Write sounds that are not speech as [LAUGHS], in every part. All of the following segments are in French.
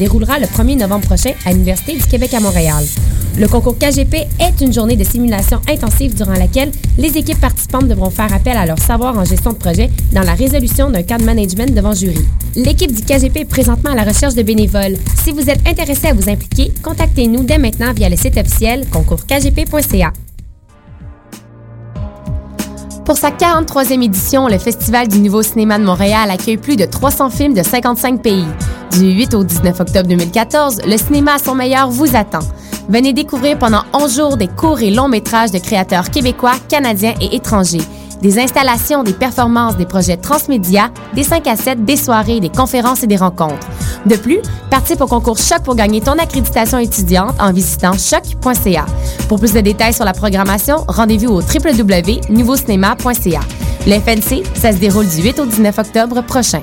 déroulera le 1er novembre prochain à l'Université du Québec à Montréal. Le concours KGP est une journée de simulation intensive durant laquelle les équipes participantes devront faire appel à leur savoir en gestion de projet dans la résolution d'un cas de management devant jury. L'équipe du KGP est présentement à la recherche de bénévoles. Si vous êtes intéressé à vous impliquer, contactez-nous dès maintenant via le site officiel concoursKGP.ca. Pour sa 43e édition, le Festival du Nouveau Cinéma de Montréal accueille plus de 300 films de 55 pays. Du 8 au 19 octobre 2014, le cinéma à son meilleur vous attend. Venez découvrir pendant 11 jours des courts et longs métrages de créateurs québécois, canadiens et étrangers. Des installations, des performances, des projets transmédia, des 5 à 7, des soirées, des conférences et des rencontres. De plus, participe au concours Choc pour gagner ton accréditation étudiante en visitant choc.ca. Pour plus de détails sur la programmation, rendez-vous au www.nouveaucinéma.ca. Le FNC, ça se déroule du 8 au 19 octobre prochain.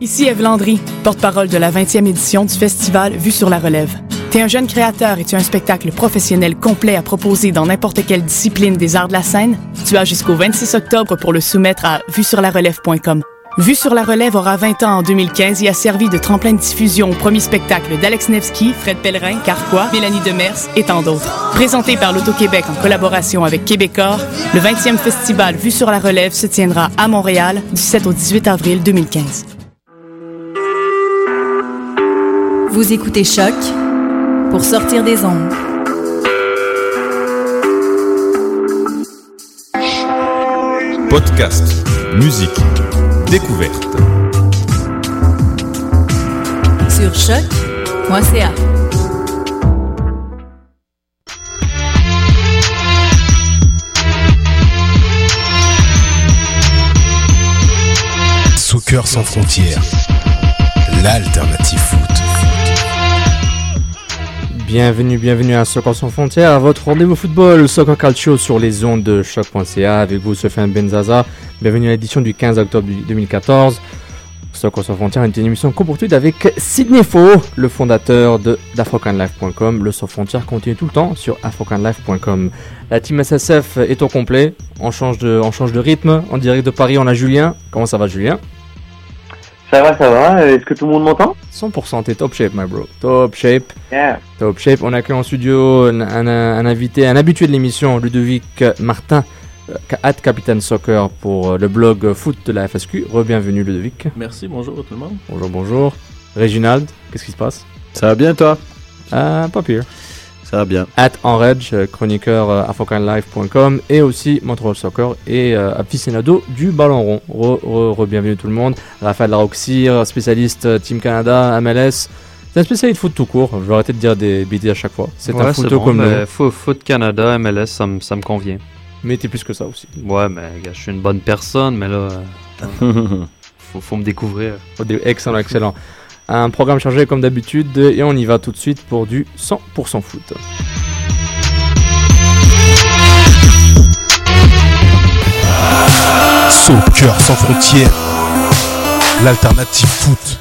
Ici Eve Landry, porte-parole de la 20e édition du festival Vue sur la relève. T'es un jeune créateur et tu as un spectacle professionnel complet à proposer dans n'importe quelle discipline des arts de la scène? Tu as jusqu'au 26 octobre pour le soumettre à vuesurlarelève.com. Vue sur la relève aura 20 ans en 2015 et a servi de tremplin de diffusion au premier spectacle d'Alex Nevsky, Fred Pellerin, Carquois, Mélanie Demers et tant d'autres. Présenté par l'Auto-Québec en collaboration avec Québecor, le 20e festival Vue sur la relève se tiendra à Montréal du 7 au 18 avril 2015. Vous écoutez Choc pour sortir des ondes. Podcast, musique, découverte. Sur choc.ca. Soccer sans frontières, l'alternative. Bienvenue, bienvenue à Soccer sans frontières, votre rendez-vous football, Soccer Calcio sur les ondes de choc.ca avec vous, Sofiane Benzaza. Bienvenue à l'édition du 15 octobre 2014. Soccer sans frontières une émission co-produite avec Sidney Faux, le fondateur de d'AfrocanLife.com. Le sans frontières continue tout le temps sur AfrocanLife.com. La team SSF est au complet, on change de, on change de rythme. En direct de Paris, on a Julien. Comment ça va, Julien? Ça va, ça va. Est-ce que tout le monde m'entend? 100%, t'es top shape, my bro. Top shape. Yeah. Top shape. On accueille en studio un, un- un invité, un habitué de l'émission, Ludovic Martin, euh, at Capitaine Soccer pour euh, le blog foot de la FSQ. Re-bienvenue, Ludovic. Merci, bonjour à tout le monde. Bonjour, bonjour. Réginald, qu'est-ce qui se passe? Ça va bien toi? Euh, Pas pire. Ça va bien. At Enreg, euh, chroniqueur euh, afrocanlife.com et aussi Montreal Soccer et euh, aficionado du ballon rond. Re, re, re- bienvenue tout le monde. Raphaël Larauxir, spécialiste euh, Team Canada, MLS. C'est un spécialiste foot tout court. Je vais arrêter de dire des bêtises à chaque fois. C'est un photo bon, comme nous. fo- Foot Canada, MLS, ça me ça me convient. Mais t'es plus que ça aussi. Ouais, mais gars, je suis une bonne personne, mais là, euh, [LAUGHS] faut, faut me découvrir. Oh, Excellent, excellent. Un programme chargé comme d'habitude et on y va tout de suite pour du 100% foot. Soccer sans frontières, l'alternative foot.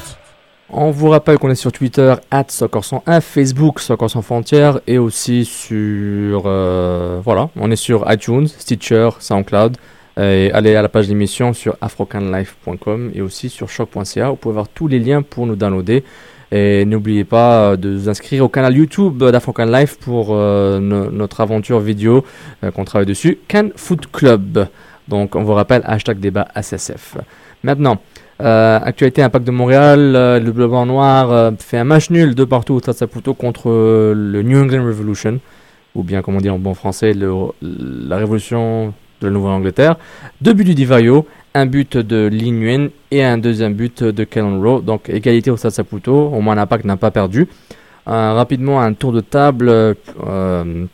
On vous rappelle qu'on est sur Twitter, at Soccer101, Facebook, Soccer sans frontières, et aussi sur... euh, voilà, on est sur iTunes, Stitcher, SoundCloud. Et allez à la page d'émission sur afrocanlife.com et aussi sur choc.ca. Vous pouvez voir tous les liens pour nous downloader. Et n'oubliez pas de vous inscrire au canal YouTube d'Afrocan Life pour euh, no- notre aventure vidéo euh, qu'on travaille dessus, Can Foot Club. Donc on vous rappelle, hashtag débat SSF. Maintenant, euh, actualité Impact de Montréal, euh, le Bleu Blanc Noir euh, fait un match nul de partout au Stade contre euh, le New England Revolution, ou bien comme on dit en bon français, le- la Révolution de la Nouvelle-Angleterre. Deux buts du Divayo, un but de Nguyen et un deuxième but de Kellen Rowe. Donc égalité au Stade Saputo, au moins l'Impact n'a pas perdu. Euh, rapidement, un tour de table euh,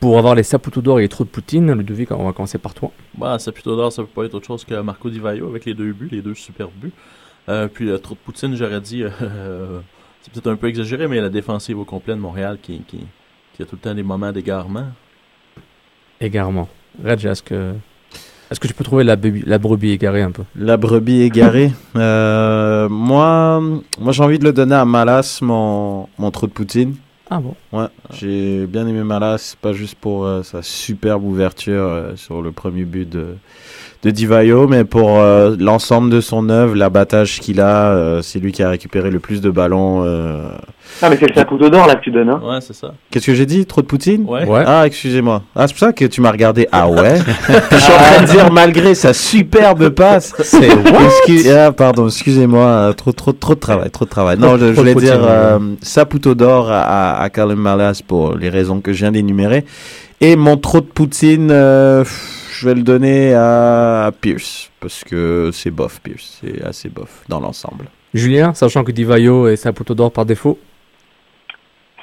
pour avoir les Saputo d'or et les trous de Poutine. Ludovic, on va commencer par toi. Bah, ça plutôt d'or, ça peut pas être autre chose que Marco Di Vaio avec les deux buts, les deux super buts. Euh, puis le trop de Poutine, j'aurais dit, [LAUGHS] c'est peut-être un peu exagéré, mais la défensive au complet de Montréal qui, qui, qui a tout le temps des moments d'égarement. Égarement. Reg, est-ce que, est-ce que tu peux trouver la brebis égarée un peu? La brebis égarée. Euh, moi, moi j'ai envie de le donner à Malas, mon, mon trou de Poutine. Ah bon? Ouais, j'ai bien aimé Malas, pas juste pour euh, sa superbe ouverture euh, sur le premier but de, de Divayo, mais pour euh, l'ensemble de son œuvre, l'abattage qu'il a. euh, c'est lui qui a récupéré le plus de ballons. euh. Ah, mais c'est le Saputo d'or là que tu donnes, hein Ouais, c'est ça. Qu'est-ce que j'ai dit? Trop de Poutine? Ouais. Ouais. Ah, excusez-moi. Ah, c'est pour ça que tu m'as regardé. Ah ouais? [LAUGHS] Je suis en train de dire, malgré sa superbe passe. C'est ah, pardon, excusez-moi, trop, trop, trop de travail, trop de travail. Non, je, voulais dire Poutine, Saputo d'or à, à Callum Malas pour les raisons que je viens d'énumérer. Et mon trop de Poutine, euh, je vais le donner à Pierce, parce que c'est bof, Pierce. C'est assez bof dans l'ensemble. Julien, sachant que Divayo est Saputo d'or par défaut.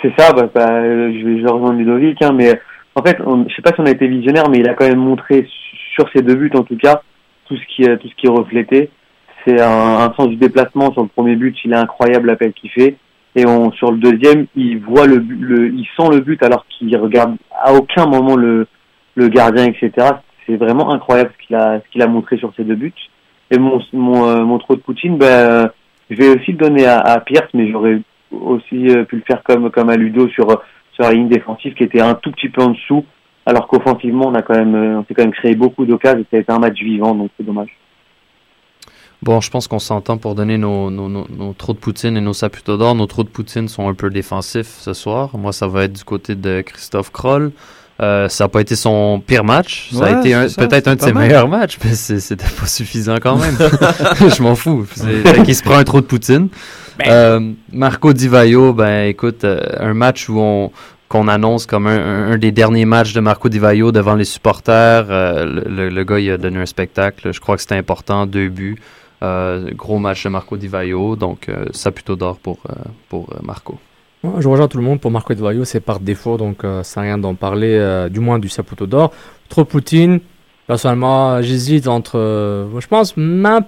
C'est ça, bah, bah, je vais rejoindre Ludovic, hein, mais en fait, on, je sais pas si on a été visionnaire, mais il a quand même montré sur ses deux buts en tout cas tout ce qui, euh, tout ce qui est reflété. C'est un, un sens du déplacement sur le premier but, il est incroyable l'appel qu'il fait, et on, sur le deuxième, il voit le, le, il sent le but alors qu'il regarde à aucun moment le, le gardien, etc. C'est vraiment incroyable ce qu'il a, ce qu'il a montré sur ces deux buts. Et mon, mon, euh, mon trop de Poutine, ben, je vais aussi le donner à, à Pierce, mais j'aurais aussi euh, pu le faire comme comme à Ludo sur sur la ligne défensive qui était un tout petit peu en dessous alors qu'offensivement on a quand même euh, on s'est quand même créé beaucoup d'occasions et ça a été un match vivant donc c'est dommage. Bon, je pense qu'on s'entend pour donner nos, nos, nos, trous de poutine et nos saputo d'or. Nos trous de poutine sont un peu défensifs ce soir. Moi, ça va être du côté de Christophe Kroll. Euh, ça n'a pas été son pire match. Ça a été peut-être un de ses mal. meilleurs matchs, mais c'était pas [LAUGHS] suffisant quand même. [LAUGHS] je m'en fous. [LAUGHS] Qu'il se prend un trou de poutine. Euh, Marco Di Vaio, ben écoute, euh, un match où on qu'on annonce comme un, un- un des derniers matchs de Marco Di Vaio devant les supporters. Euh, le, le- le gars, il a donné un spectacle. Je crois que c'était important. Deux buts. Euh, gros match de Marco Di Vaio. Donc, euh, ça plutôt d'or pour, euh, pour Marco. Je rejoins tout le monde pour Marco Divayo, c'est par défaut, donc euh, ça rien d'en parler, euh, du moins du Saputo d'or. Trop Poutine, personnellement, j'hésite entre, euh, je pense, Map,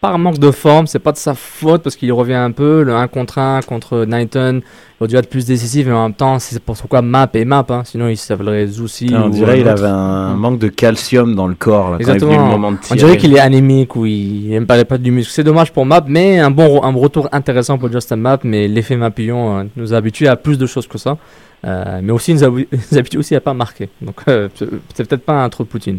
par manque de forme, c'est pas de sa faute parce qu'il revient un peu, le 1 contre 1 contre Knighton, il aurait dû être plus décisif, mais en même temps, c'est pour pourquoi Map et Map, hein, sinon il s'appellerait Zoussi. On dirait qu'il avait un manque de calcium dans le corps là, quand il est Exactement. venu le moment de On dirait qu'il est anémique ou il n'aime pas les pattes du muscle. C'est dommage pour Map, mais un bon un retour intéressant pour Justin Map. Mais l'effet Mapillon euh, nous a habitués à plus de choses que ça. Euh, mais aussi nous, habi- [LAUGHS] nous habitue aussi à pas marquer. Donc euh, c'est c'est peut-être pas un trop de Poutine.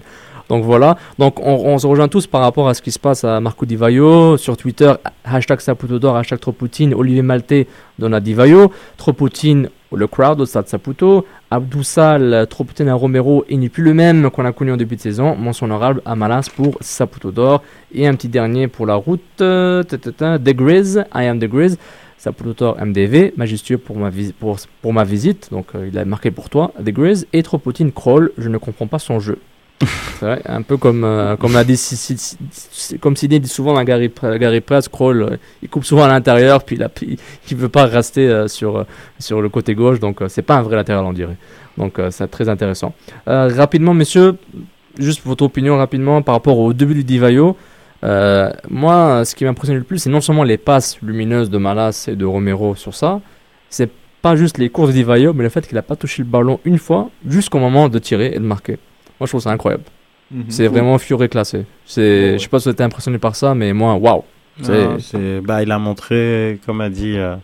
Donc voilà. Donc on, se rejoint tous par rapport à ce qui se passe à Marco Di Vaio sur Twitter. Hashtag Saputo d'or, hashtag trop Poutine. Olivier Maltais donne à Di Vaio. Trop Poutine le crowd au stade Saputo. Abdou Sal, trop Poutine à Romero. Il n'est plus le même qu'on a connu en début de saison. Mention honorable à Malas pour Saputo d'or. Et un petit dernier pour la route. Euh, The Grizz, I am The Grizz. Saputo MDV, majestueux pour ma, pour, ma visite, donc euh, il a marqué pour toi, The Grizz, et Tropotine Crawl, je ne comprends pas son jeu. C'est vrai, un peu comme, euh, comme l'a dit, Sidney dit souvent dans Gary, Gary Press, Crawl, euh, il coupe souvent à l'intérieur, puis il, a- il veut pas rester euh, sur, euh, sur le côté gauche, donc euh, c'est pas un vrai latéral, on dirait. Donc c'est très intéressant. Rapidement, messieurs, juste votre opinion rapidement par rapport au début du Divayo. Moi, ce qui m'impressionne le plus, c'est non seulement les passes lumineuses de Malas et de Romero sur ça, c'est pas juste les courses de Divayo, mais le fait qu'il a pas touché le ballon une fois jusqu'au moment de tirer et de marquer. Moi, je trouve ça incroyable. Mhm. C'est vraiment furé classé. C'est, je sais pas si vous êtes impressionné par ça, mais moi, waouh. C'est- c'est- bah, il a montré, comme a dit, euh,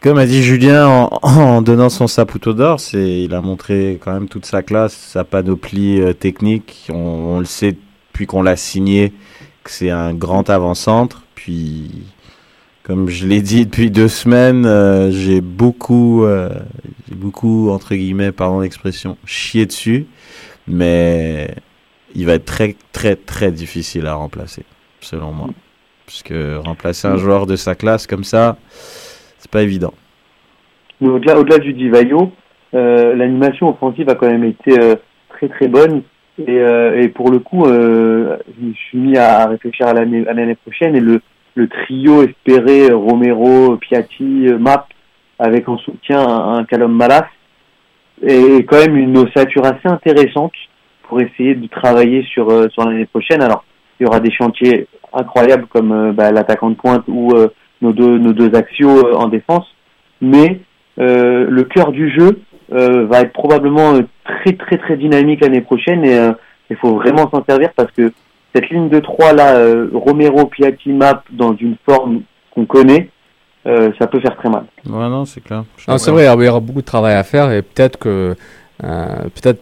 comme a dit Julien en, en donnant son saputo d'or, c'est, il a montré quand même toute sa classe, sa panoplie euh, technique. On, on le sait depuis qu'on l'a signé que c'est un grand avant-centre. Puis, comme je l'ai dit depuis deux semaines, euh, j'ai beaucoup, euh, j'ai beaucoup entre guillemets, pardon l'expression, chié dessus, mais il va être très, très, très difficile à remplacer, selon moi. Parce que remplacer un joueur de sa classe comme ça, c'est pas évident. Mais au-delà, au-delà du Divayo, euh, l'animation offensive a quand même été euh, très très bonne. Et, euh, et pour le coup, euh, je me suis mis à réfléchir à l'année, à l'année prochaine et le, le trio espéré Romero, Piatti, Map, avec en soutien un, un Callum Malas, est quand même une ossature assez intéressante pour essayer de travailler sur, euh, sur l'année prochaine. Alors, il y aura des chantiers incroyables comme euh, bah, l'attaquant de pointe ou euh, nos deux nos deux axiaux euh, en défense, mais euh, le cœur du jeu euh, va être probablement très très très dynamique l'année prochaine et il faut vraiment s'en servir parce que cette ligne de trois là, Romero, Piatti, Map dans une forme qu'on connaît, euh, ça peut faire très mal. Ouais, non, c'est clair. C'est vrai, il y aura beaucoup de travail à faire et peut-être que euh, peut-être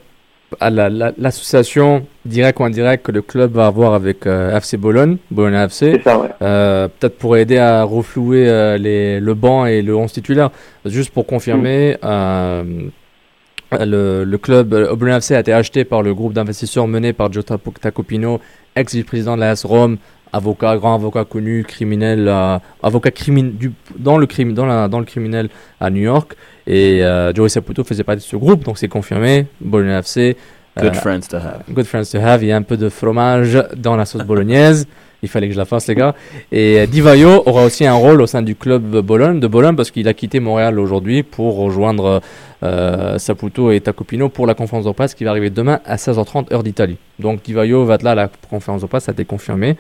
à la- la- l'association directe ou indirecte que le club va avoir avec euh, FC Bologne, Bologne FC, C'est ça, ouais. euh, peut-être pour aider à reflouer euh, les, le banc et le 11 titulaire. Juste pour confirmer, euh, le, le club euh, Bologne FC a été acheté par le groupe d'investisseurs mené par Tapo- Tacopino, ex-vice-président de la S Rome, avocat, grand avocat connu, criminel, euh, avocat du, dans, le crime, dans, la, dans le criminel à New York. Et euh, Joey Saputo faisait partie de ce groupe, donc c'est confirmé. Bologne FC. Good euh, friends to have. Good friends to have. Il y a un peu de fromage dans la sauce bolognaise. Il fallait que je la fasse, les gars. Et euh, Di Vaio aura aussi un rôle au sein du club Bologne, de Bologne parce qu'il a quitté Montréal aujourd'hui pour rejoindre euh, Saputo et Tacopino pour la conférence de presse qui va arriver demain à 16h30 heure d'Italie. Donc Di Vaio va être là à la conférence de presse, ça a été confirmé.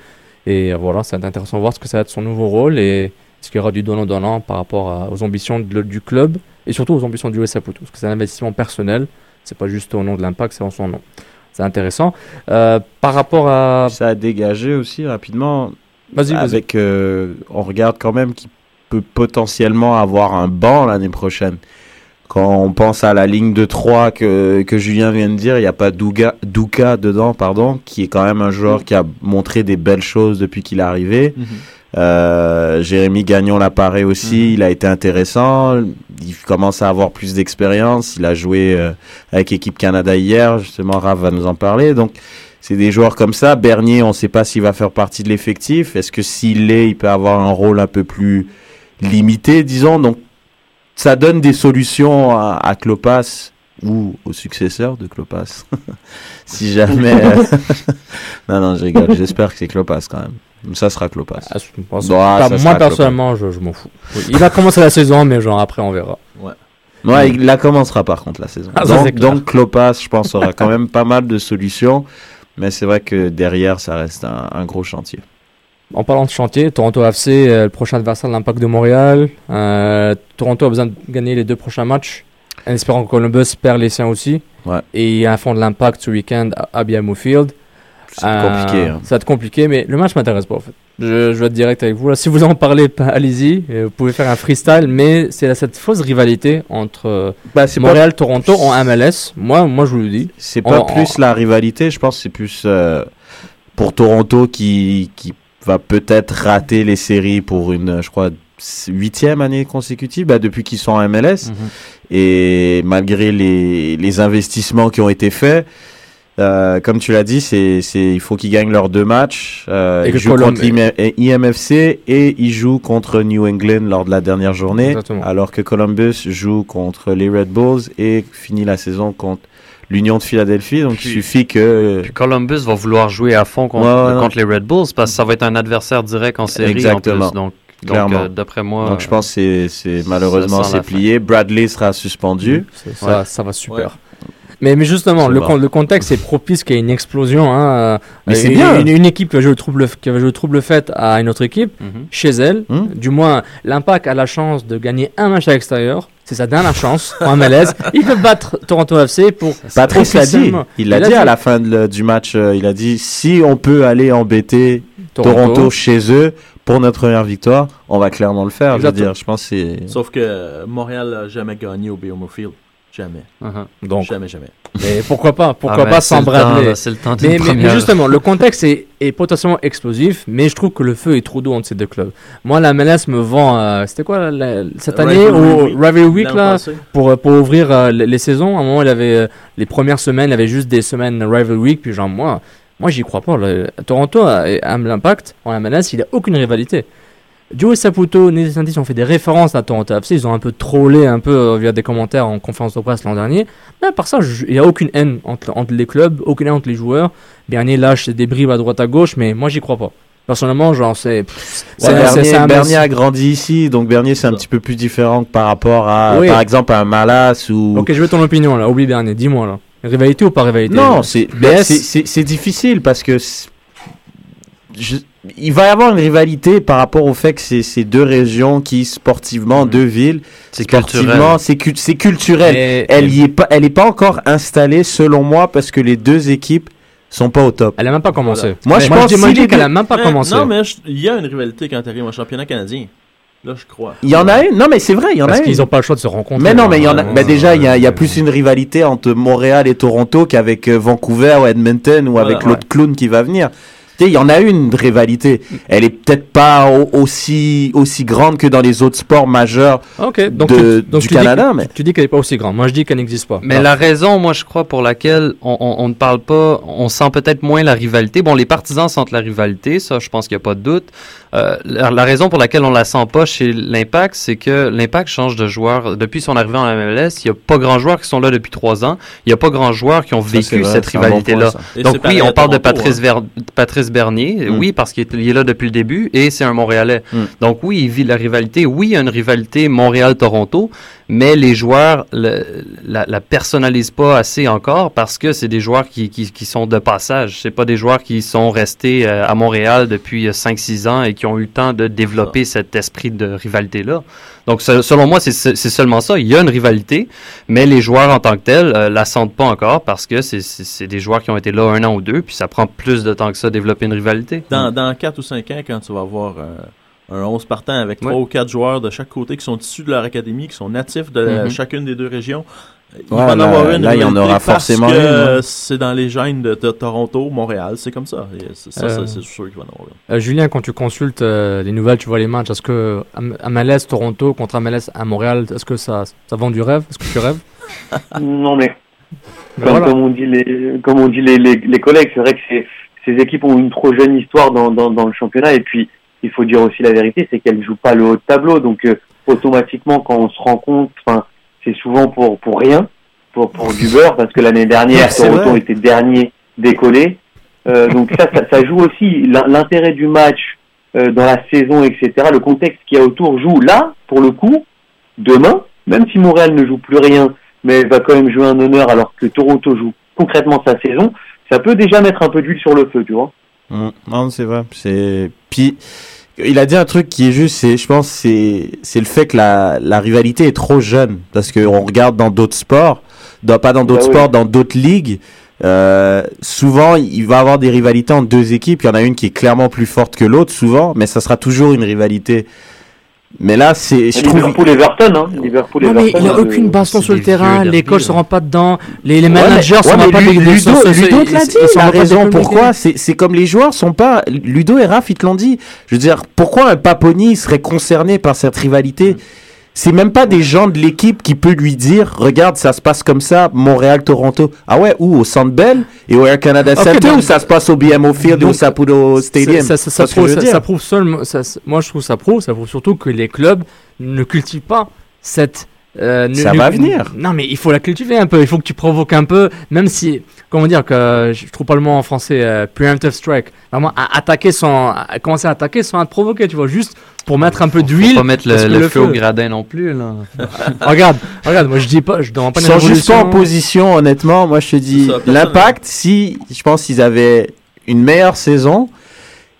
Et voilà, c'est intéressant de voir ce que ça va être son nouveau rôle et est-ce qu'il y aura du donnant-donnant par rapport à- aux ambitions de- du club et surtout aux ambitions du US Saputo. Parce que c'est un investissement personnel, c'est pas juste au nom de l'impact, c'est en son nom. C'est intéressant. Euh, par rapport à. Ça a dégagé aussi rapidement. Vas-y, vas-y. Avec, euh, on regarde quand même qu'il peut potentiellement avoir un banc l'année prochaine. Quand on pense à la ligne de 3 que, que Julien vient de dire, il n'y a pas Douga, Douka dedans, pardon, qui est quand même un joueur qui a montré des belles choses depuis qu'il est arrivé. Mhm. Euh, Jérémy Gagnon l'apparaît aussi, il a été intéressant, il commence à avoir plus d'expérience, il a joué euh, avec équipe Canada hier, justement Rav va nous en parler, donc c'est des joueurs comme ça. Bernier, on ne sait pas s'il va faire partie de l'effectif, est-ce que s'il l'est, il peut avoir un rôle un peu plus limité, disons, donc ça donne des solutions à, à Klopas ou au successeur de Klopas, [LAUGHS] si jamais... [LAUGHS] non, non, je rigole, j'espère que c'est Klopas quand même. Ça sera Klopas. Ah, je pense- Bon, pas- ça moi, personnellement, je, je m'en fous. Oui, Il va commencer la saison, mais genre après, on verra. Ouais. Ouais, il la commencera par contre la saison. Ah, donc, donc Klopas, je pense, aura quand même pas mal de solutions. Mais c'est vrai que derrière, ça reste un, un gros chantier. En parlant de chantier, Toronto FC, euh, le prochain adversaire de l'Impact de Montréal. Euh, Toronto a besoin de gagner les deux prochains matchs, en espérant que Columbus perd les siens aussi. Ouais. Et il y a un fond de l'Impact ce week-end à BMO Field. C'est compliqué. hein. Ça va être compliqué, mais le match m'intéresse pas en fait. Je, je vais être direct avec vous. Là, si vous en parlez, allez-y. Euh, Vous pouvez faire un freestyle, mais c'est cette fausse rivalité entre euh, Bah, Montréal, Toronto en MLS. Moi, moi, je vous le dis. c'est pas plus la rivalité, je pense c'est plus euh, pour Toronto qui, qui va peut-être rater les séries pour une, je crois, huitième année consécutive bah, depuis qu'ils sont en MLS. Mhm. Et malgré les, les investissements qui ont été faits, euh, comme tu l'as dit, c'est, il faut qu'ils gagnent leurs deux matchs. Euh, Et ils que jouent contre l'IM- IMFC et ils jouent contre New England lors de la dernière journée. Exactement. Alors que Columbus joue contre les Red Bulls et finit la saison contre l'Union de Philadelphie. Donc Puis- il suffit que... Puis Columbus va vouloir jouer à fond contre, Ouais, ouais, contre les Red Bulls parce que ça va être un adversaire direct en série Exactement. en plus. Donc, euh, d'après moi, Donc je pense que c'est, c'est malheureusement c'est fin. plié. Bradley sera suspendu. C'est- Ça, Ouais. ça va super. Mais, mais justement, le, bon. con- le contexte est propice qu'il y ait une explosion. Hein, euh, Mais c'est une, bien. Une, une équipe qui va jouer le trouble, qui va jouer le trouble fait à une autre équipe, Mhm. chez elle. Hmm. Du moins, l'Impact a la chance de gagner un match à l'extérieur. C'est sa dernière chance [LAUGHS] en MLS. Il peut battre Toronto FC pour. Patrice l'a dit. Il l'a dit, dit. à la fin de du match. euh, il a dit si on peut aller embêter Toronto, chez eux pour notre première victoire, on va clairement le faire. Je veux dire, je pense que c'est. Sauf que Montréal n'a jamais gagné au BMO Field. Jamais. uh-huh. Donc, Jamais, jamais. mais pourquoi pas Pourquoi Ah, pas c'est sans le temps, Bradley là, C'est le temps d'une mais, mais- mais justement, le contexte est, est potentiellement explosif, mais je trouve que le feu est trop doux entre ces deux clubs. Moi, la MLS me vend. euh, C'était quoi la- la- cette année Rivalry au Week. Rivalry Week là pour, pour ouvrir euh, les, les saisons. À un moment, il avait euh, les premières semaines, il y avait juste des semaines Rival Week. Puis genre, moi, moi j'y crois pas. Toronto a, a l'impact en MLS, il a aucune rivalité. Joe Saputo, Nelly Santis ont fait des références à Toronto FC. Ils ont un peu trollé un peu euh, via des commentaires en conférence de presse l'an dernier. Mais à part ça, il n'y a aucune haine entre, entre les clubs, aucune haine entre les joueurs. Bernier lâche des bribes à droite à gauche, mais moi j'y crois pas. Personnellement, genre, c'est. Ouais, c'est- Bernier, Bernier a grandi ici, donc Bernier c'est un petit peu plus différent que par rapport à, Oui. par exemple, à un Malas ou. Ok, je veux ton opinion là. Oublie Bernier, dis-moi là. Rivalité ou pas rivalité? Non, c'est difficile parce que je- il va y avoir une rivalité par rapport au fait que c'est c'est deux régions qui sportivement, Mhm. deux villes, C'est culturel. sportivement, c'est cul- c'est culturel. Et- Elle y est pas, elle est pas encore installée selon moi parce que les deux équipes sont pas au top. Elle a même pas commencé. Moi, Mais je moi, pense moi, si qu'elle deux- a même pas Mais- commencé. Non, mais il y a une rivalité quand tu arrives au championnat canadien. Là, je crois. Il y en a une. Non, mais c'est vrai, il y en Parce a une. qu'ils n'ont pas le choix de se rencontrer. Mais non, mais il y en a. hein. bah déjà, il y a, il y a plus une rivalité entre Montréal et Toronto qu'avec euh, Vancouver ou Edmonton ou Voilà, avec ouais. l'autre clown qui va venir. Tu sais, il y en a une rivalité. Elle est peut-être pas au- aussi aussi grande que dans les autres sports majeurs Ok, donc, de- tu, donc du tu dis- Canada, mais tu dis qu'elle n'est pas aussi grande. Moi, je dis qu'elle n'existe pas. Mais la raison, moi, je crois, pour laquelle on, on- on ne parle pas, on sent peut-être moins la rivalité. Bon, les partisans sentent la rivalité, ça, je pense qu'il n'y a pas de doute. Euh, la, la raison pour laquelle on la sent pas chez l'Impact, c'est que l'Impact change de joueur depuis son arrivée en MLS. Il n'y a pas grand joueurs qui sont là depuis trois ans. Il n'y a pas grand joueurs qui ont Ça, vécu vrai, cette bon rivalité-là. Donc oui, on parle de Patrice, hein. Ver- Patrice Bernier, Mm. oui, parce qu'il est, là depuis le début, et c'est un Montréalais. Mm. Donc oui, il vit la rivalité. Oui, il y a une rivalité Montréal-Toronto, mais les joueurs le- la, la personnalisent pas assez encore parce que c'est des joueurs qui, qui, qui sont de passage. C'est pas des joueurs qui sont restés euh, à Montréal depuis 5-6 ans et qui ont eu le temps de développer cet esprit de rivalité-là. Donc se- selon moi, c'est seulement ça. Il y a une rivalité, mais les joueurs en tant que tels euh, la sentent pas encore parce que c'est- des joueurs qui ont été là un an ou deux, puis ça prend plus de temps que ça développer une rivalité. Dans, dans 4 ou 5 ans, quand tu vas avoir euh, un 11 partant avec. 3 ou 4 joueurs de chaque côté qui sont issus de leur académie, qui sont natifs de Mhm. chacune des deux régions, il Ouais, va en là- avoir une là, il y en aura parce forcément que, une, euh, C'est dans les gènes de, de Toronto, Montréal, c'est comme ça. Ça, Euh, c'est- sûr qu'il va en avoir une. Euh, Julien, quand tu consultes euh, les nouvelles, tu vois les matchs, est-ce que MLS Toronto contre MLS à Montréal, est-ce que ça, ça vend du rêve? Est-ce que tu rêves? [LAUGHS] Non, mais Ben comme, voilà. comme on dit les, comme on dit les, les, les collègues, c'est vrai que ces, ces équipes ont une trop jeune histoire dans, dans, dans le championnat. Et puis, il faut dire aussi la vérité, c'est qu'elles jouent pas le haut de tableau. Donc, euh, automatiquement, quand on se rend compte, enfin, c'est souvent pour pour rien, pour pour du beurre, parce que l'année dernière, Toronto était dernier décollé. Euh, donc ça, ça, ça joue aussi L'in- l'intérêt du match euh, dans la saison, etc. Le contexte qu'il y a autour joue là, pour le coup, demain, même si Montréal ne joue plus rien, mais va quand même jouer un honneur alors que Toronto joue concrètement sa saison, ça peut déjà mettre un peu d'huile sur le feu, tu vois. Mm. Non, c'est vrai. C'est puis il a dit un truc qui est juste, c'est je pense c'est c'est le fait que la la rivalité est trop jeune parce que on regarde dans d'autres sports, dans, pas dans d'autres Bah oui. sports, dans d'autres ligues. Euh, souvent, il va y avoir des rivalités entre deux équipes. Il y en a une qui est clairement plus forte que l'autre, souvent, mais ça sera toujours une rivalité. Mais là, c'est, je trouve, Liverpool Everton, hein. Liverpool Non, mais Everton. il n'y a euh, aucune baston sur le terrain, coachs ne se rendent pas dedans, les, les Ouais, managers mais- sont ouais, pas mais des- Lu- des- Ludo, Ludo ils- te l'a dit, ils sont il a pas raison. Pourquoi C'est c'est comme les joueurs sont pas. Ludo et Raph, ils te l'ont dit. Je veux dire, pourquoi un Paponi serait concerné par cette rivalité? C'est même pas des gens de l'équipe qui peut lui dire, regarde, ça se passe comme ça, Montréal-Toronto. Ah ouais, où Au Centre Bell et au Air Canada Center donc- ou ça se passe au BMO Field et au donc, Saputo Stadium Ça, ça, ça, prouve, ça- prouve seulement, moi je trouve ça prouve, ça prouve surtout que les clubs ne cultivent pas cette. euh, Ça va venir. Non, mais il faut la cultiver un peu. Il faut que tu provoques un peu, même si, comment dire, que je trouve pas le mot en français, euh, preemptive strike. Vraiment, à- attaquer sans, à- commencer à attaquer sans te provoquer, tu vois, juste pour mettre un peu Faut d'huile. pas mettre le, le feu au gradin non plus, là. regarde, regarde, moi je dis pas, je demande pas Ils sont juste pas en position, honnêtement. Moi, je te dis, l'impact, si je pense qu'ils avaient une meilleure saison.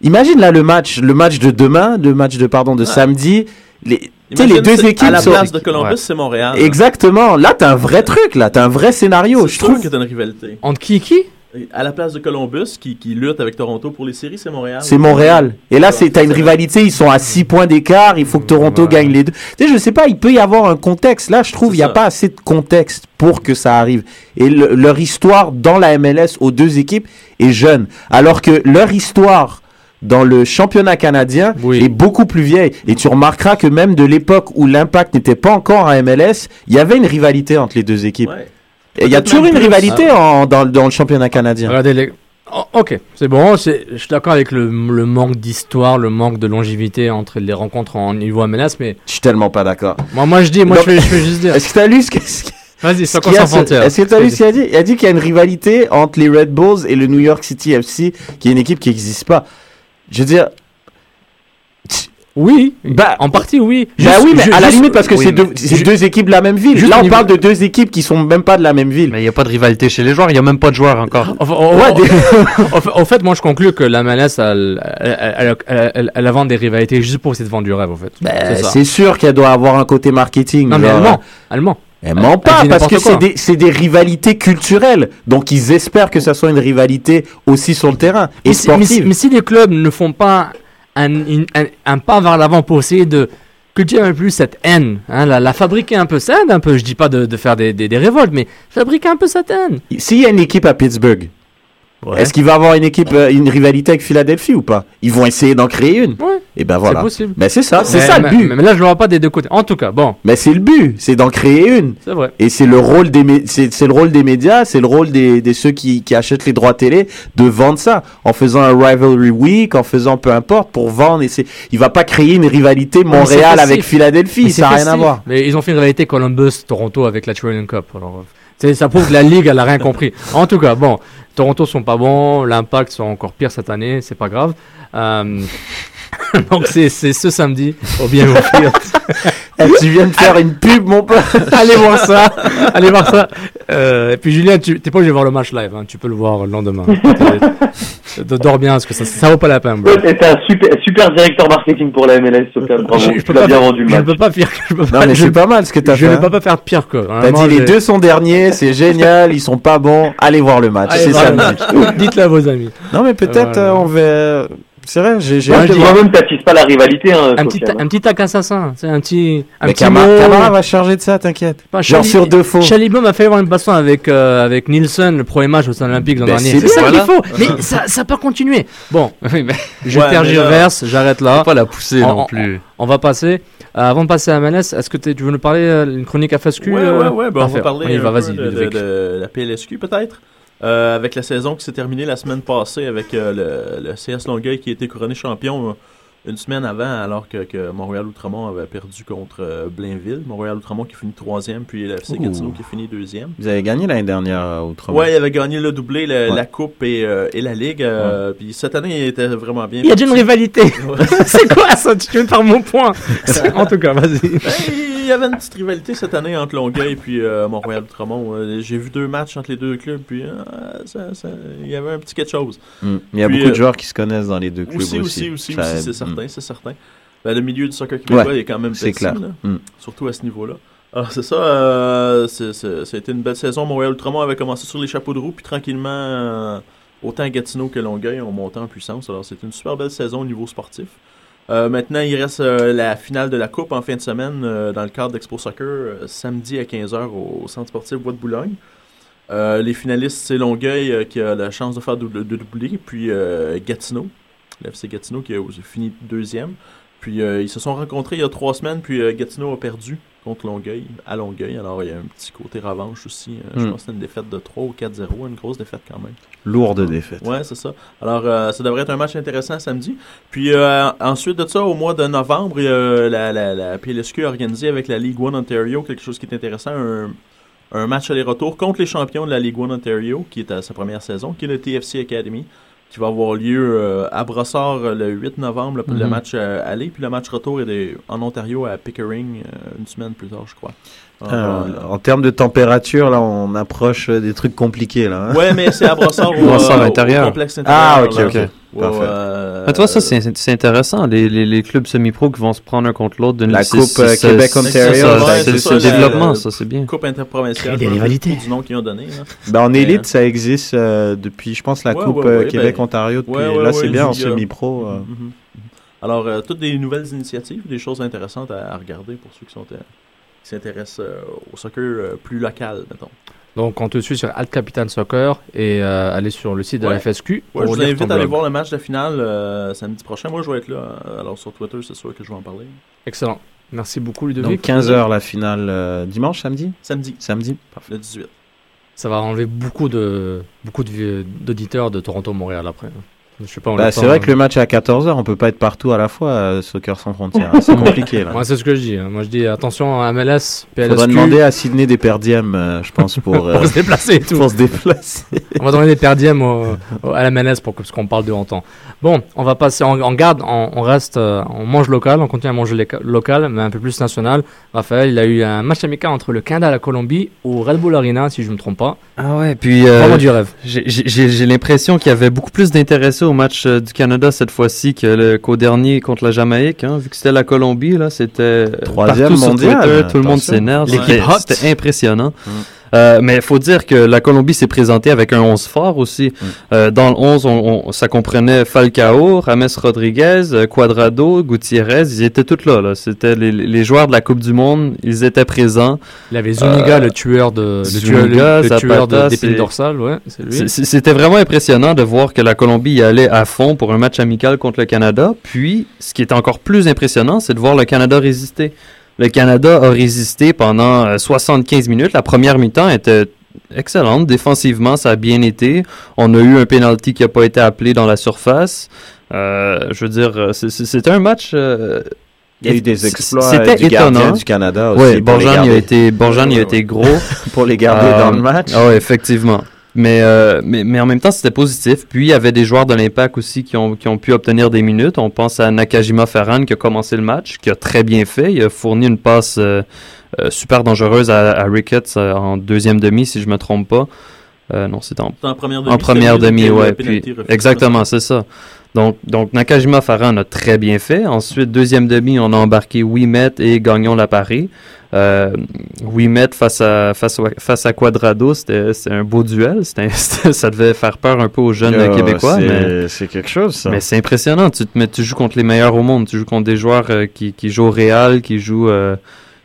Imagine là le match, le match de demain, le match de pardon de Ouais. samedi. Les, tu sais, Imagine, les deux équipes À la sont place de Columbus, Ouais. c'est Montréal. exactement. Là, t'as un vrai truc. Là, t'as un vrai scénario. Je trouve. que t'as une rivalité. Entre qui et qui? À la place de Columbus, qui, qui lutte avec Toronto pour les séries, c'est Montréal? C'est Montréal. Et là, c'est t'as une rivalité. Ils sont à 6 points d'écart. Il faut que Toronto Ouais. gagne les deux. Tu sais, je sais pas. Il peut y avoir un contexte. Là, je trouve il y a ça. pas assez de contexte pour que ça arrive. Et le- leur histoire dans la MLS aux deux équipes est jeune, alors que leur histoire dans le championnat canadien Oui. est beaucoup plus vieille. Et tu remarqueras que même de l'époque où l'Impact n'était pas encore à MLS, il y avait une rivalité entre les deux équipes. Ouais. Et il y a toujours une plus. rivalité en- dans, dans le championnat canadien. Regardez les. Oh, ok, c'est bon. Je suis d'accord avec le, le manque d'histoire, le manque de longévité entre les rencontres en niveau MLS, mais Je suis tellement pas d'accord. moi, moi je dis, moi Donc- je vais juste dire. [LAUGHS] Est-ce que tu as lu ce que- Vas-y, sans. Est-ce que tu as lu ce qu'il a dit Il a dit qu'il y a une rivalité entre les Red Bulls et le New York City FC, qui est une équipe qui n'existe pas. Je veux dire, Oui, Bah, en partie, oui. bah Juste- oui, mais à la limite parce que oui, c'est deux, équipes de la même ville. juste Là, on niveau- parle de deux équipes qui sont même pas de la même ville. Mais il n'y a pas de rivalité chez les joueurs, il n'y a même pas de joueurs encore. Enfin, Ouais, des- [LAUGHS] en fait- moi je conclus que la MLS, elle, elle, elle, elle, vend des rivalités juste pour essayer de vendre du rêve, en fait. Ben, c'est sûr qu'elle doit avoir un côté marketing. Non, mais allemand, allemand. Elle ment Elle pas parce que c'est des, rivalités culturelles. Donc ils espèrent que ça soit une rivalité aussi sur le terrain et Mais si, mais, si, sportive. mais si les clubs ne font pas un, pas vers l'avant pour essayer de cultiver un peu plus cette haine, hein, la, fabriquer un peu, haine un peu. Je dis pas de, de faire des, des, des révoltes, mais fabriquer un peu cette haine. S'il y a une équipe à Pittsburgh, Ouais. est-ce qu'il va avoir une équipe, euh, une rivalité avec Philadelphie ou pas? Ils vont essayer d'en créer une. Ouais. Et ben voilà. C'est possible. Mais c'est ça, c'est Mais- ça le but. Mais, là, je le vois pas des deux côtés. En tout cas, bon, Mais c'est le but, c'est d'en créer une. c'est vrai. Et c'est le rôle des c'est c'est le rôle des médias, c'est le rôle des, des ceux qui, qui achètent les droits télé de vendre ça en faisant un rivalry week, en faisant peu importe pour vendre. Et c'est il va pas créer une rivalité Montréal avec. Philadelphie, Mais ça n'a rien à voir. Mais ils ont fait une réalité Columbus-Toronto avec la Trillion Cup. Alors, euh, ça prouve que la Ligue, elle a rien compris. En tout cas, bon, Toronto sont pas bons, l'Impact sont encore pire cette année, c'est pas grave. Euh, [LAUGHS] donc c'est ce samedi au bien. [LAUGHS] Eh, tu viens de faire une pub, mon pote. [LAUGHS] allez voir ça, allez voir ça. Euh, et puis Julien, tu t'es pas obligé de voir le match live, hein, tu peux le voir le lendemain. [LAUGHS] De- Dors bien parce que ça, ça vaut pas la peine. bro. Ouais, T'es un super, super directeur marketing pour la MLS, Sofiane. Bravo. Je, je tu peux l'as pas bien rendu le je match. peux pas faire. Je peux Non pas, mais je, c'est pas mal ce que t'as je fait. ne hein. peux pas faire pire que. T'as dit les deux sont derniers, c'est [LAUGHS] génial, ils sont pas bons. Allez voir le match, c'est ça. le match. Dites-le à vos amis. Non mais peut-être Voilà. euh, on va. C'est vrai, j'ai moi-même, t'attises pas la rivalité, hein, Un petit, un petit tac assassin, c'est un petit, un Mais petit Camara, va charger de ça, t'inquiète. Genre Chali- sur deux faux. Chalibaume m'a fait avoir une baston avec, euh, avec Nielsen, le premier match au Stade Olympique l'an Ben, dernier. c'est ça bien. qu'il Voilà. faut. Mais ça n'a pas continué. Bon, [LAUGHS] je Ouais, tergiverse, j'arrête là. faut pas la pousser En- non plus. On va passer. Euh, avant de passer à MLS, est-ce que tu veux nous parler euh, une chronique à FSQ Ouais, euh, ouais, ouais. Ben, on va parler On y va, de la PLSQ peut-être. Euh, avec la saison qui s'est terminée la semaine passée avec euh, le, le CS Longueuil qui a été couronné champion euh, une semaine avant alors que, que Montréal-Outremont avait perdu contre euh, Blainville. Montréal-Outremont qui finit troisième puis le FC. Gatineau qui finit deuxième. Vous avez gagné l'année dernière euh, autrement. Ouais, il avait gagné le doublé, le- Ouais. la coupe et, euh, et la ligue. euh, Puis cette année, il était vraiment bien. Il y a déjà une rivalité. [LAUGHS] [LAUGHS] c'est quoi ça? Tu viens de faire mon point. [LAUGHS] en tout cas, vas-y. Ben, il y avait une petite rivalité cette année entre Longueuil et puis euh, Montréal-Outremont. Euh, J'ai vu deux matchs entre les deux clubs, puis euh, il y avait un petit quelque chose. Mm. Il y a Puis, beaucoup de euh, joueurs qui se connaissent dans les deux clubs Aussi, aussi. aussi, c'est certain, Mm. c'est certain. Ben, le milieu du soccer québécois Ouais, est quand même c'est petit, clair. là, Mm. surtout à ce niveau-là. Alors, c'est ça, euh, c'est- c'est- ça a été une belle saison. Montréal-Outremont avait commencé sur les chapeaux de roue, puis tranquillement, euh, autant Gatineau que Longueuil ont monté en puissance. Alors, c'était une super belle saison au niveau sportif. Euh, maintenant, il reste euh, la finale de la Coupe en fin de semaine euh, dans le cadre d'Expo Soccer, samedi à 15h au Centre sportif Bois de Boulogne. Les finalistes, c'est Longueuil qui a la chance de faire double- de doubler, puis Gatineau, l'FC Gatineau qui a fini deuxième. Puis ils se sont rencontrés il y a trois semaines, puis Gatineau a perdu contre Longueuil, à Longueuil. Alors il y a un petit côté revanche aussi. Euh, Je Mm. pense que c'est une défaite de 3 ou 4-0, une grosse défaite quand même. Lourde défaite. Ouais, c'est ça. Alors, euh, ça devrait être un match intéressant samedi. Puis euh, ensuite de ça, au mois de novembre, il y a la, la, la PLSQ a organisé avec la Ligue One Ontario quelque chose qui est intéressant, un, un match aller-retour contre les champions de la Ligue One Ontario, qui est à sa première saison, qui est le TFC Academy, qui va avoir lieu euh, à Brossard euh, le 8 novembre, le, le Mhm. match euh, aller, puis le match retour est des- en Ontario à Pickering euh, une semaine plus tard, je crois. En termes de température, là, on approche des trucs compliqués, là. hein. Ouais, mais c'est à Brossard [LAUGHS] au, Brossard au intérieur. complexe intérieur. Ah, ok, là. ok. Parfait. ouais, euh, Ah, tu vois, ça, c'est intéressant. Les, les, les clubs semi-pro qui vont se prendre un contre l'autre. d'une- La Coupe, euh, Québec-Ontario, c'est le la- développement, ça, c'est bien. Coupe interprovinciale. Des rivalités. du nom qu'ils ont donné. là. Ben, en Mais, élite, ça existe euh, depuis, je pense, la Ouais, Coupe ouais, euh, ouais, Québec-Ontario. depuis- ouais, ouais, là, ouais, c'est bien en semi-pro. euh. Mhm, mhm. Alors, euh, toutes des nouvelles initiatives, des choses intéressantes à, à regarder pour ceux qui sont euh, qui s'intéressent euh, au soccer euh, plus local, mettons. Donc, on te suit sur Alt Capitan Soccer et euh, allez sur le site de Ouais. la FSQ. Ouais, je vous invite à aller voir le match de finale euh, samedi prochain. Moi, je vais être là. Alors, sur Twitter, c'est sûr que je vais en parler. Excellent. Merci beaucoup, Donc, Ludovic. 15h la finale euh, dimanche, samedi? Samedi, Samedi Parfait. le 18. Ça va enlever beaucoup de beaucoup de d'auditeurs de Toronto-Montréal après. Je sais pas. on Bah, c'est vrai hein. que le match est à 14h, on peut pas être partout à la fois, euh, Soccer sans frontières. hein. [LAUGHS] C'est compliqué, là. Moi, c'est ce que je dis. hein. Moi, je dis attention à MLS, PLSQ. Faudrait demander à Sydney des perdièmes, euh, je pense, pour, [LAUGHS] euh, pour se déplacer et tout. pour se déplacer. [LAUGHS] On va donner des perdièmes au- au- à la MLS pour que, parce qu'on parle de longtemps. Bon, on va passer, on, on garde, on, on reste, euh, on mange local, on continue à manger local, mais un peu plus national. Raphaël, il a eu un match amical entre le Canada et la Colombie au Red Bull Arena, si je me trompe pas. Ah ouais, puis euh, Vraiment du rêve. j'ai- l'impression qu'il y avait beaucoup plus d'intéressés au match euh, du Canada cette fois-ci qu'au dernier contre la Jamaïque. Hein, vu que c'était la Colombie, là, c'était Troisième partout sur mondial, Twitter, tout le monde s'énerve. L'équipe c'était impressionnant. Mm. Euh, mais il faut dire que la Colombie s'est présentée avec un 11 fort aussi. Euh, dans le 11, on, on- ça comprenait Falcao, James Rodriguez, Cuadrado, Gutiérrez. Ils étaient tous là. là. C'était les, les joueurs de la Coupe du Monde. Ils étaient présents. Il y avait Zuniga, Euh, le tueur de, le Zuniga, le, le tueur de- dorsales, ouais, C'était vraiment impressionnant de voir que la Colombie y allait à fond pour un match amical contre le Canada. Puis, ce qui est encore plus impressionnant, c'est de voir le Canada résister. Le Canada a résisté pendant euh, 75 minutes. La première mi-temps était excellente. Défensivement, ça a bien été. On a eu un penalty qui n'a pas été appelé dans la surface. Euh, je veux dire, euh, c'était un match... euh, Il y a eu des exploits C'était euh, du gardien étonnant. du Canada aussi Oui, Borjan, il a été, Borjan, il a été gros. [LAUGHS] Pour les garder dans le match. Ah ouais, effectivement. Mais, euh, mais, mais en même temps, c'était positif. Puis, il y avait des joueurs de l'Impact aussi qui ont, qui ont pu obtenir des minutes. On pense à Nakajima Ferran qui a commencé le match, qui a très bien fait. Il a fourni une passe euh, euh, super dangereuse à, à Ricketts euh, en deuxième demi, si je me trompe pas. Euh, non, c'était en, en première demi, en première demi, le ouais. Puis, exactement, c'est ça. Donc, donc Nakajima Farhan a très bien fait. Ensuite, deuxième demi, on a embarqué Wimet et Gagnon la Paris. Euh, Wimet face à, face, à- face à Quadrado, c'était un beau duel. [LAUGHS] Ça devait faire peur un peu aux jeunes Euh, Québécois. c'est- mais- c'est quelque chose, ça. Mais c'est impressionnant. Tu, te mets- tu joues contre les meilleurs au monde. Tu joues contre des joueurs euh, qui, qui jouent au Real, qui jouent, euh,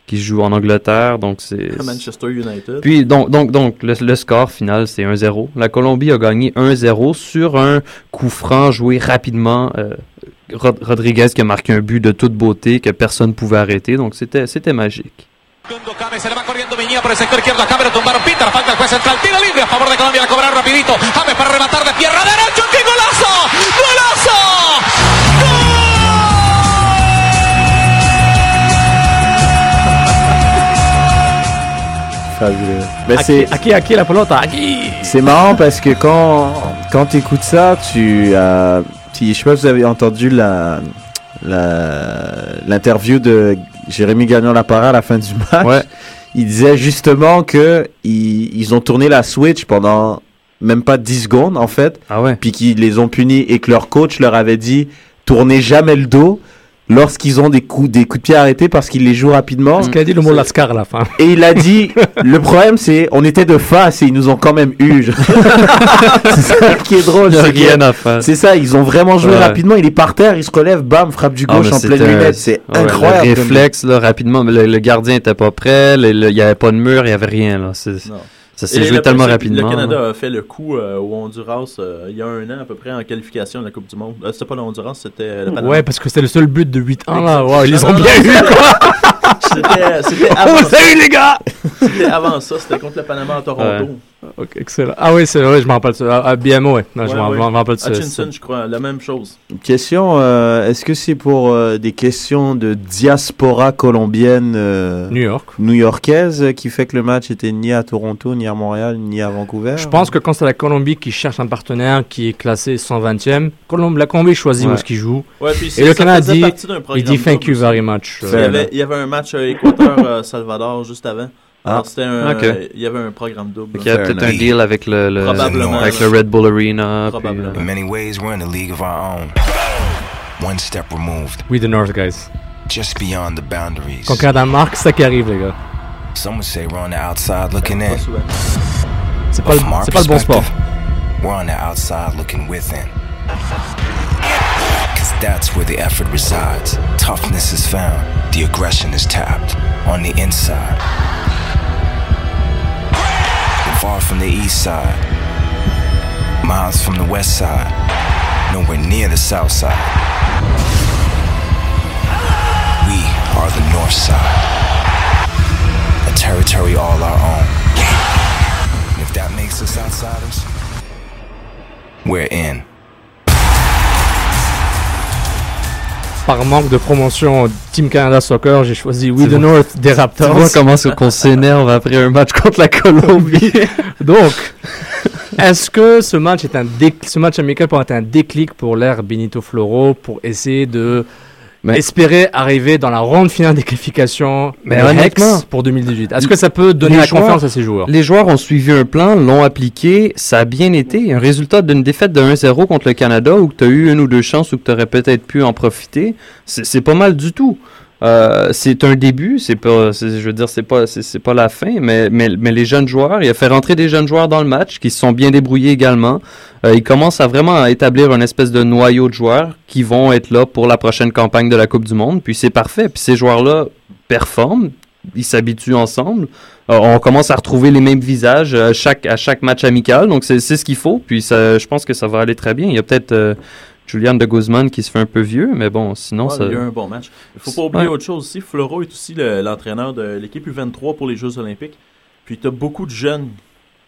qui jouent en Angleterre. Donc, c'est. [LAUGHS] Manchester United. Puis, donc, donc, donc le, le score final, c'est 1-0. La Colombie a gagné 1-0 sur un coup franc joué rapidement. euh, Rod- Rodriguez qui a marqué un but de toute beauté que personne pouvait arrêter. Donc, c'était c'était magique. James, se le va corriendo Miñía por el sector izquierdo. Acá pero tumbaron Peter. Falta el juez central. Tiro libre a favor de Colombia. La cobrar rapidito. James para rematar de pierna derecha. ¡Qué golazo! ¡Golazo! Fabuleux. Aki- c'est Aki, Aki, la pelota, c'est marrant parce que quand quand t'écoutes ça, tu euh, je sais pas si vous avez entendu la l'interview de Jérémy Gagnon Lapara à la fin du match. Il disait justement que ils, ils ont tourné la Switch pendant même pas 10 secondes en fait. Ah ouais. Puis qu'ils les ont punis et que leur coach leur avait dit tournez jamais le dos lorsqu'ils ont des coups des coups de pied arrêtés parce qu'ils les jouent rapidement. Parce qu'il a dit le mot Lascar à la fin. Et il a dit, [LAUGHS] le problème c'est, on était de face et ils nous ont quand même eu. [LAUGHS] c'est ça qui est drôle. C'est que- rien à faire. C'est ça, ils ont vraiment joué Ouais. rapidement. Il est par terre, il se relève, bam, frappe du Ah, gauche en pleine lunette. C'est ouais, incroyable. Le réflexe, là, rapidement. mais Le, le gardien était pas prêt. Il y avait pas de mur, il y avait rien. Là. Ça s'est joué le tellement rapidement. Le là. Canada a fait le coup euh, au Honduras euh, il y a un an à peu près en qualification de la Coupe du Monde. Euh, c'était pas le Honduras, c'était le Panama. Ouais, parce que c'était le seul but de 8-1 là. Exact. Wow, ils les ont bien eu quoi. [LAUGHS] C'était c'était [LAUGHS] avant. Oh, salut, les gars! C'était avant ça, c'était contre le Panama à Toronto. Ok, excellent. Ah oui, c'est vrai, je me rappelle de ça. Ah, ah, BMO, ouais. Non, je Ouais, me ouais. je me rappelle de ça. Hutchinson, je crois, la même chose. Question, euh, est-ce que c'est pour euh, des questions de diaspora colombienne euh, New York. new-yorkaise euh, qui fait que le match était ni à Toronto, ni à Montréal, ni à Vancouver? Je pense que quand c'est la Colombie qui cherche un partenaire qui est classé 120e, Colombe, la Colombie choisit Ouais. où est-ce qu'il joue. Ouais, puis Et le Canada dit, il dit thank you very much. Il y, avait, il y avait un match euh, Équateur-Salvador juste avant. Alors, c'était un, Ok. euh, il y avait un programme double. Il y a peut-être un deal avec le, le- Probablement. avec le Red Bull Arena. puis, Probablement. euh, In many ways, we're in a league of our own. One step removed, We the North, guys. just beyond the boundaries. Quand le Canada marque, c'est ça qui arrive, les gars. Some would say we're on the outside looking in. C'est pas, le- c'est pas le bon sport. We're on the outside looking within. Cause that's where the effort resides. Toughness is found. The aggression is tapped. On the inside. We're far from the east side. Miles from the west side. Nowhere near the south side. We are the north side. A territory all our own. And if that makes us outsiders, we're in. Par manque de promotion Team Canada Soccer, j'ai choisi We Tu the North des Tu Raptors. vois comment c'est qu'on s'énerve après un match contre la Colombie. [LAUGHS] Donc, est-ce que ce match est un ce match amical pourrait être un déclic pour l'ère Benito Floro pour essayer de espérer arriver dans la ronde finale des qualifications Mais honnêtement, pour 2018 Est-ce que ça peut donner la joueurs- confiance à ces joueurs? Les joueurs ont suivi un plan, l'ont appliqué, ça a bien été. Un résultat d'une défaite de 1-0 contre le Canada où tu as eu une ou deux chances ou que tu aurais peut-être pu en profiter, c'est pas mal du tout. Euh, c'est un début, c'est pas, je veux dire, c'est pas, c'est pas la fin, mais, mais, mais les jeunes joueurs, il a fait rentrer des jeunes joueurs dans le match qui se sont bien débrouillés également. Euh, il commence à vraiment établir un espèce de noyau de joueurs qui vont être là pour la prochaine campagne de la Coupe du Monde. Puis c'est parfait. Puis ces joueurs-là performent, ils s'habituent ensemble. Euh, on commence à retrouver les mêmes visages à chaque, à chaque match amical. Donc c'est ce qu'il faut. Puis je pense que ça va aller très bien. Il y a peut-être euh, Julian de Guzman qui se fait un peu vieux, mais bon, sinon ça. Il y a eu un bon match. Il faut pas oublier Ouais. autre chose aussi. Floro est aussi le- l'entraîneur de l'équipe U23 pour les Jeux Olympiques. Puis tu as beaucoup de jeunes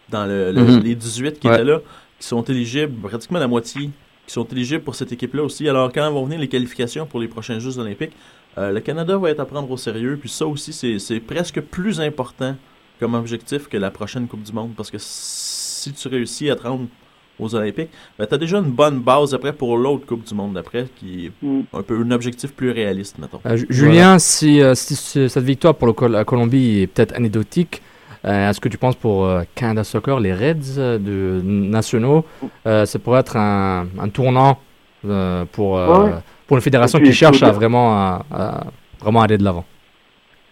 dans le, le- Mhm. les 18 qui Ouais. étaient là, qui sont éligibles, pratiquement la moitié, qui sont éligibles pour cette équipe-là aussi. Alors quand vont venir les qualifications pour les prochains Jeux Olympiques, euh, le Canada va être à prendre au sérieux. Puis ça aussi, c'est c'est presque plus important comme objectif que la prochaine Coupe du Monde. Parce que si tu réussis à te rendre aux Olympiques, ben, tu as déjà une bonne base après pour l'autre Coupe du Monde d'après, qui est un peu un objectif plus réaliste, mettons. Euh, Ju- Julien, si, euh, si ce- cette victoire pour le Col- la Colombie est peut-être anecdotique, euh, est-ce que tu penses pour euh, Canada Soccer, les Reds euh, de, nationaux, euh, ça pourrait être un, un tournant euh, pour, euh, Ouais, pour une fédération qui cherche à vraiment, à, à vraiment aller de l'avant?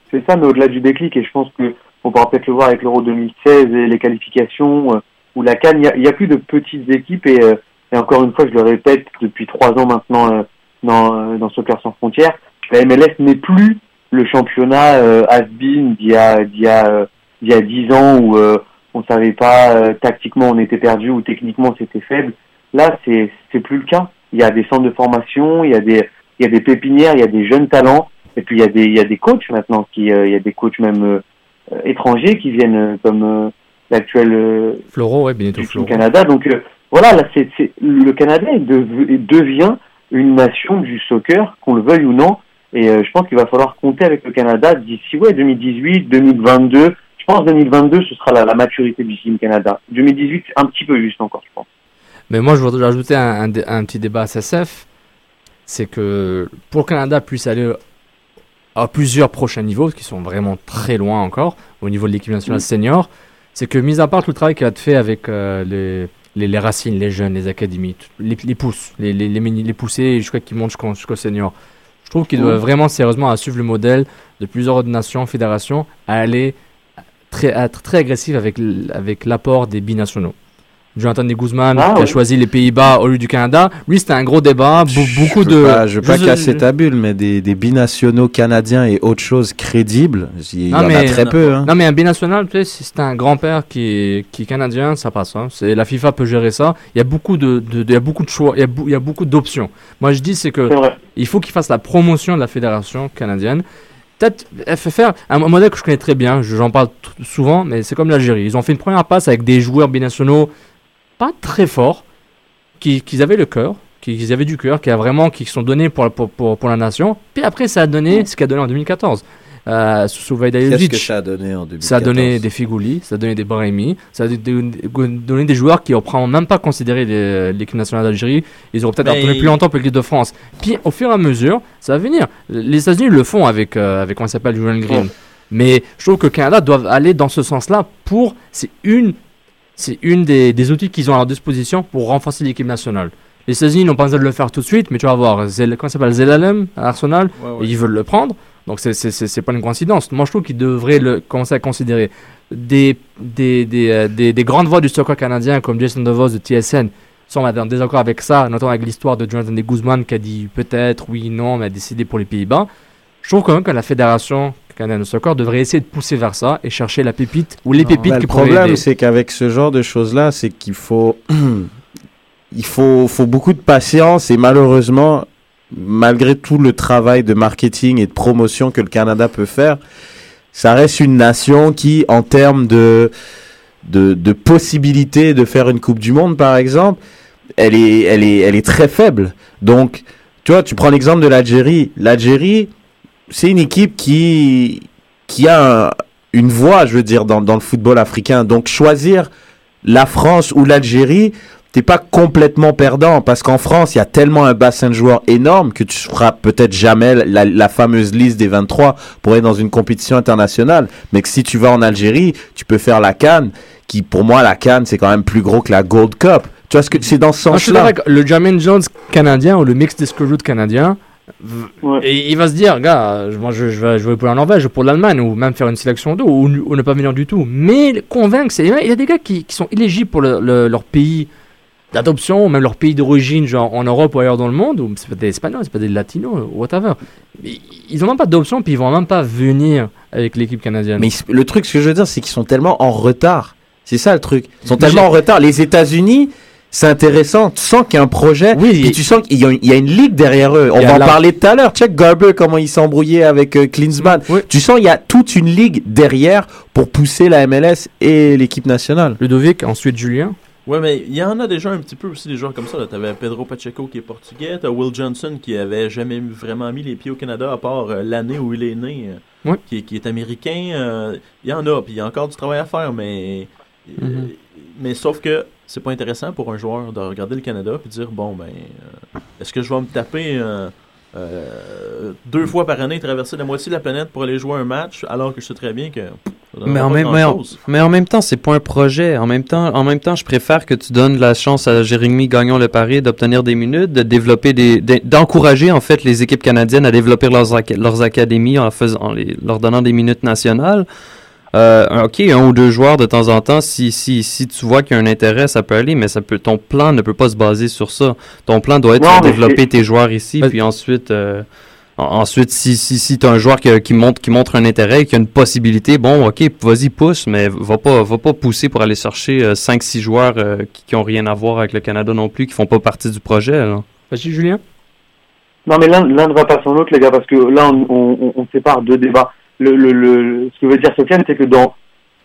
C'est ça, mais au-delà du déclic, et je pense que on pourra peut-être le voir avec l'Euro 2016 et les qualifications euh, ou la Cannes, il y a- plus de petites équipes et, euh, et encore une fois, je le répète depuis trois ans maintenant euh, dans, euh, dans Soccer sans frontières, la MLS n'est plus le championnat euh, has-been d'il y a d'il y a d'il y a dix ans où euh, on savait pas euh, tactiquement on était perdu ou techniquement c'était faible. Là, c'est c'est plus le cas. Il y a des centres de formation, il y a des il y a des pépinières, il y a des jeunes talents et puis il y a des il y a des coachs maintenant qui il y a des coachs même étrangers qui viennent comme l'actuel euh, Floro, ouais, Benito du Floro. Canada. Donc euh, voilà, là c'est c'est le Canada devient une nation du soccer, qu'on le veuille ou non. Et euh, je pense qu'il va falloir compter avec le Canada d'ici ouais 2018, 2022. Je pense 2022 ce sera la, la maturité du Team Canada. 2018 un petit peu juste encore, je pense. Mais moi, je voudrais rajouter un, un dé- un petit débat à SSF. C'est que pour le Canada puisse aller à plusieurs prochains niveaux, qui sont vraiment très loin encore, au niveau de l'équipe nationale Mm. senior, c'est que, mis à part tout le travail qu'il a fait avec euh, les, les, les racines, les jeunes, les académies, les, les pousses, les, les, les, poussées jusqu'à qu'ils montent jusqu'au senior, je trouve qu'il doit vraiment sérieusement à suivre le modèle de plusieurs nations, fédérations, à aller très, à être très agressif avec, avec l'apport des binationaux. Jonathan de Guzman Ah, qui a oui. choisi les Pays-Bas au lieu du Canada. Lui, c'était un gros débat. Be- beaucoup je de. veux pas, je veux pas casser ta bulle, mais des, des binationaux canadiens et autre chose crédibles, il y en a très peu. Hein. Non, mais un binational, tu sais, si c'est un grand-père qui est, qui est canadien, ça passe. hein. C'est, la FIFA peut gérer ça. Il y a beaucoup de, de- de- il y a beaucoup de choix, il y a, il y a beaucoup d'options. Moi, je dis, c'est que il faut qu'il fasse la promotion de la fédération canadienne. Peut-être elle fait faire un, modèle que je connais très bien, je- j'en parle t- souvent, mais c'est comme l'Algérie. Ils ont fait une première passe avec des joueurs binationaux pas très forts, qui, qui avaient le cœur, qui, qui avaient du cœur, qui a vraiment qui sont donnés pour, pour, pour, pour la nation. Puis après, ça a donné ce qu'a donné en 2014. Euh, sous Vaida Qu'est-ce que ça a donné en 2014 Ça a donné des Figuli, ça a donné des Brahimi, ça a donné, des joueurs qui n'ont même pas considéré les- l'équipe nationale d'Algérie. Ils auront peut-être tourné plus longtemps pour l'équipe de France. Puis au fur et à mesure, ça va venir. Les États-Unis le font avec, euh, avec comment il s'appelle, Julian Green. Mais je trouve que le Canada doit aller dans ce sens-là pour. C'est une, c'est une des, des outils qu'ils ont à leur disposition pour renforcer l'équipe nationale. Les États-Unis n'ont pas besoin de le faire tout de suite, mais tu vas voir, Zel, comment s'appelle Zelalem à Arsenal, Ouais, ouais. ils veulent le prendre. Donc c'est- c'est c'est- c'est pas une coïncidence. Moi je trouve qu'ils devraient le, commencer à considérer des, des, des, euh, des, des grandes voix du soccer canadien comme Jason DeVos de TSN sont en désaccord avec ça, notamment avec l'histoire de Jonathan de Guzman qui a dit peut-être oui, non, mais a décidé pour les Pays-Bas. Je trouve quand même que la fédération canadienne de soccer devrait essayer de pousser vers ça et chercher la pépite ou les pépites qui le problème, c'est qu'avec ce genre de choses-là, c'est qu'il faut, [CLEARS THROAT] il faut, faut beaucoup de patience et malheureusement, malgré tout le travail de marketing et de promotion que le Canada peut faire, ça reste une nation qui, en termes de, de, de possibilités de faire une Coupe du Monde, par exemple, elle est, elle est, elle est très faible. Donc, tu vois, tu prends l'exemple de l'Algérie. L'Algérie, c'est une équipe qui, qui a un- une voix, je veux dire, dans, dans le football africain. Donc, choisir la France ou l'Algérie, t'es pas complètement perdant parce qu'en France, il y a tellement un bassin de joueurs énorme que tu feras peut-être jamais la, la fameuse liste des 23 pour être dans une compétition internationale. Mais que si tu vas en Algérie, tu peux faire la Cannes, qui pour moi, la Cannes, c'est quand même plus gros que la Gold Cup. Tu vois ce que c'est dans ce Moi, je suis sens-là. le Jermaine Jones canadien ou le Mixed Disco Route canadien. Et il va se dire, gars, euh, moi je, je vais jouer pour la Norvège, pour l'Allemagne, ou même faire une sélection d'eau, ou, ou ne pas venir du tout. Mais convaincre, c'est. Il y a des gars qui, qui sont éligibles pour le- le- leur pays d'adoption, ou même leur pays d'origine, genre en Europe ou ailleurs dans le monde, ou c'est pas des Espagnols, c'est pas des Latinos, ou whatever. Mais Ils ont même pas d'option, puis ils vont même pas venir avec l'équipe canadienne. Mais le truc, ce que je veux dire, c'est qu'ils sont tellement en retard. C'est ça le truc. Ils sont Mais tellement en retard. Les États-Unis, c'est intéressant. Tu sens qu'il y a un projet. puis tu sens qu'il y, a une- il y a une ligue derrière eux. On Il va en la- parler tout à l'heure. Check Garber, comment il s'est embrouillé avec euh, Klinsmann. Tu sens qu'il y a toute une ligue derrière pour pousser la MLS et l'équipe nationale. Ludovic, ensuite Julien. Ouais, mais il y en a déjà un petit peu aussi des joueurs comme ça. Tu avais Pedro Pacheco qui est portugais, t'as Will Johnson qui avait jamais vraiment mis les pieds au Canada à part euh, l'année où il est né, euh, qui, est- qui est américain. euh, Il y en a, puis il y a encore du travail à faire, mais euh, Mhm. mais sauf que c'est pas intéressant pour un joueur de regarder le Canada puis dire bon ben euh, est-ce que je vais me taper euh, euh, deux fois par année traverser la moitié de la planète pour aller jouer un match alors que je sais très bien que pff, Mais en, même, mais, en, mais en même temps, c'est pas un projet. En même temps, en même temps, je préfère que tu donnes la chance à Jérémy Gagnon le pari d'obtenir des minutes, de développer des, d'en- d'encourager en fait les équipes canadiennes à développer leurs, leurs académies en faisant, en les, leur donnant des minutes nationales. Euh, ok, un ou deux joueurs de temps en temps, si, si, si tu vois qu'il y a un intérêt, ça peut aller, mais ça peut, ton plan ne peut pas se baser sur ça. Ton plan doit être Non, de développer tes joueurs ici, puis ensuite, euh, en- ensuite, si, si, si tu as un joueur qui, qui, montre, qui montre un intérêt, qui a une possibilité, bon, ok, vas-y, pousse, mais va pas, va pas pousser pour aller chercher 5-6 joueurs euh, qui, qui ont rien à voir avec le Canada non plus, qui font pas partie du projet. là. Vas-y, Julien. Non, mais l'un l'un ne va pas sans l'autre, les gars, parce que là, on, on, on sépare deux débats. Le, le, le, ce que veut dire Sofiane, c'est que dans,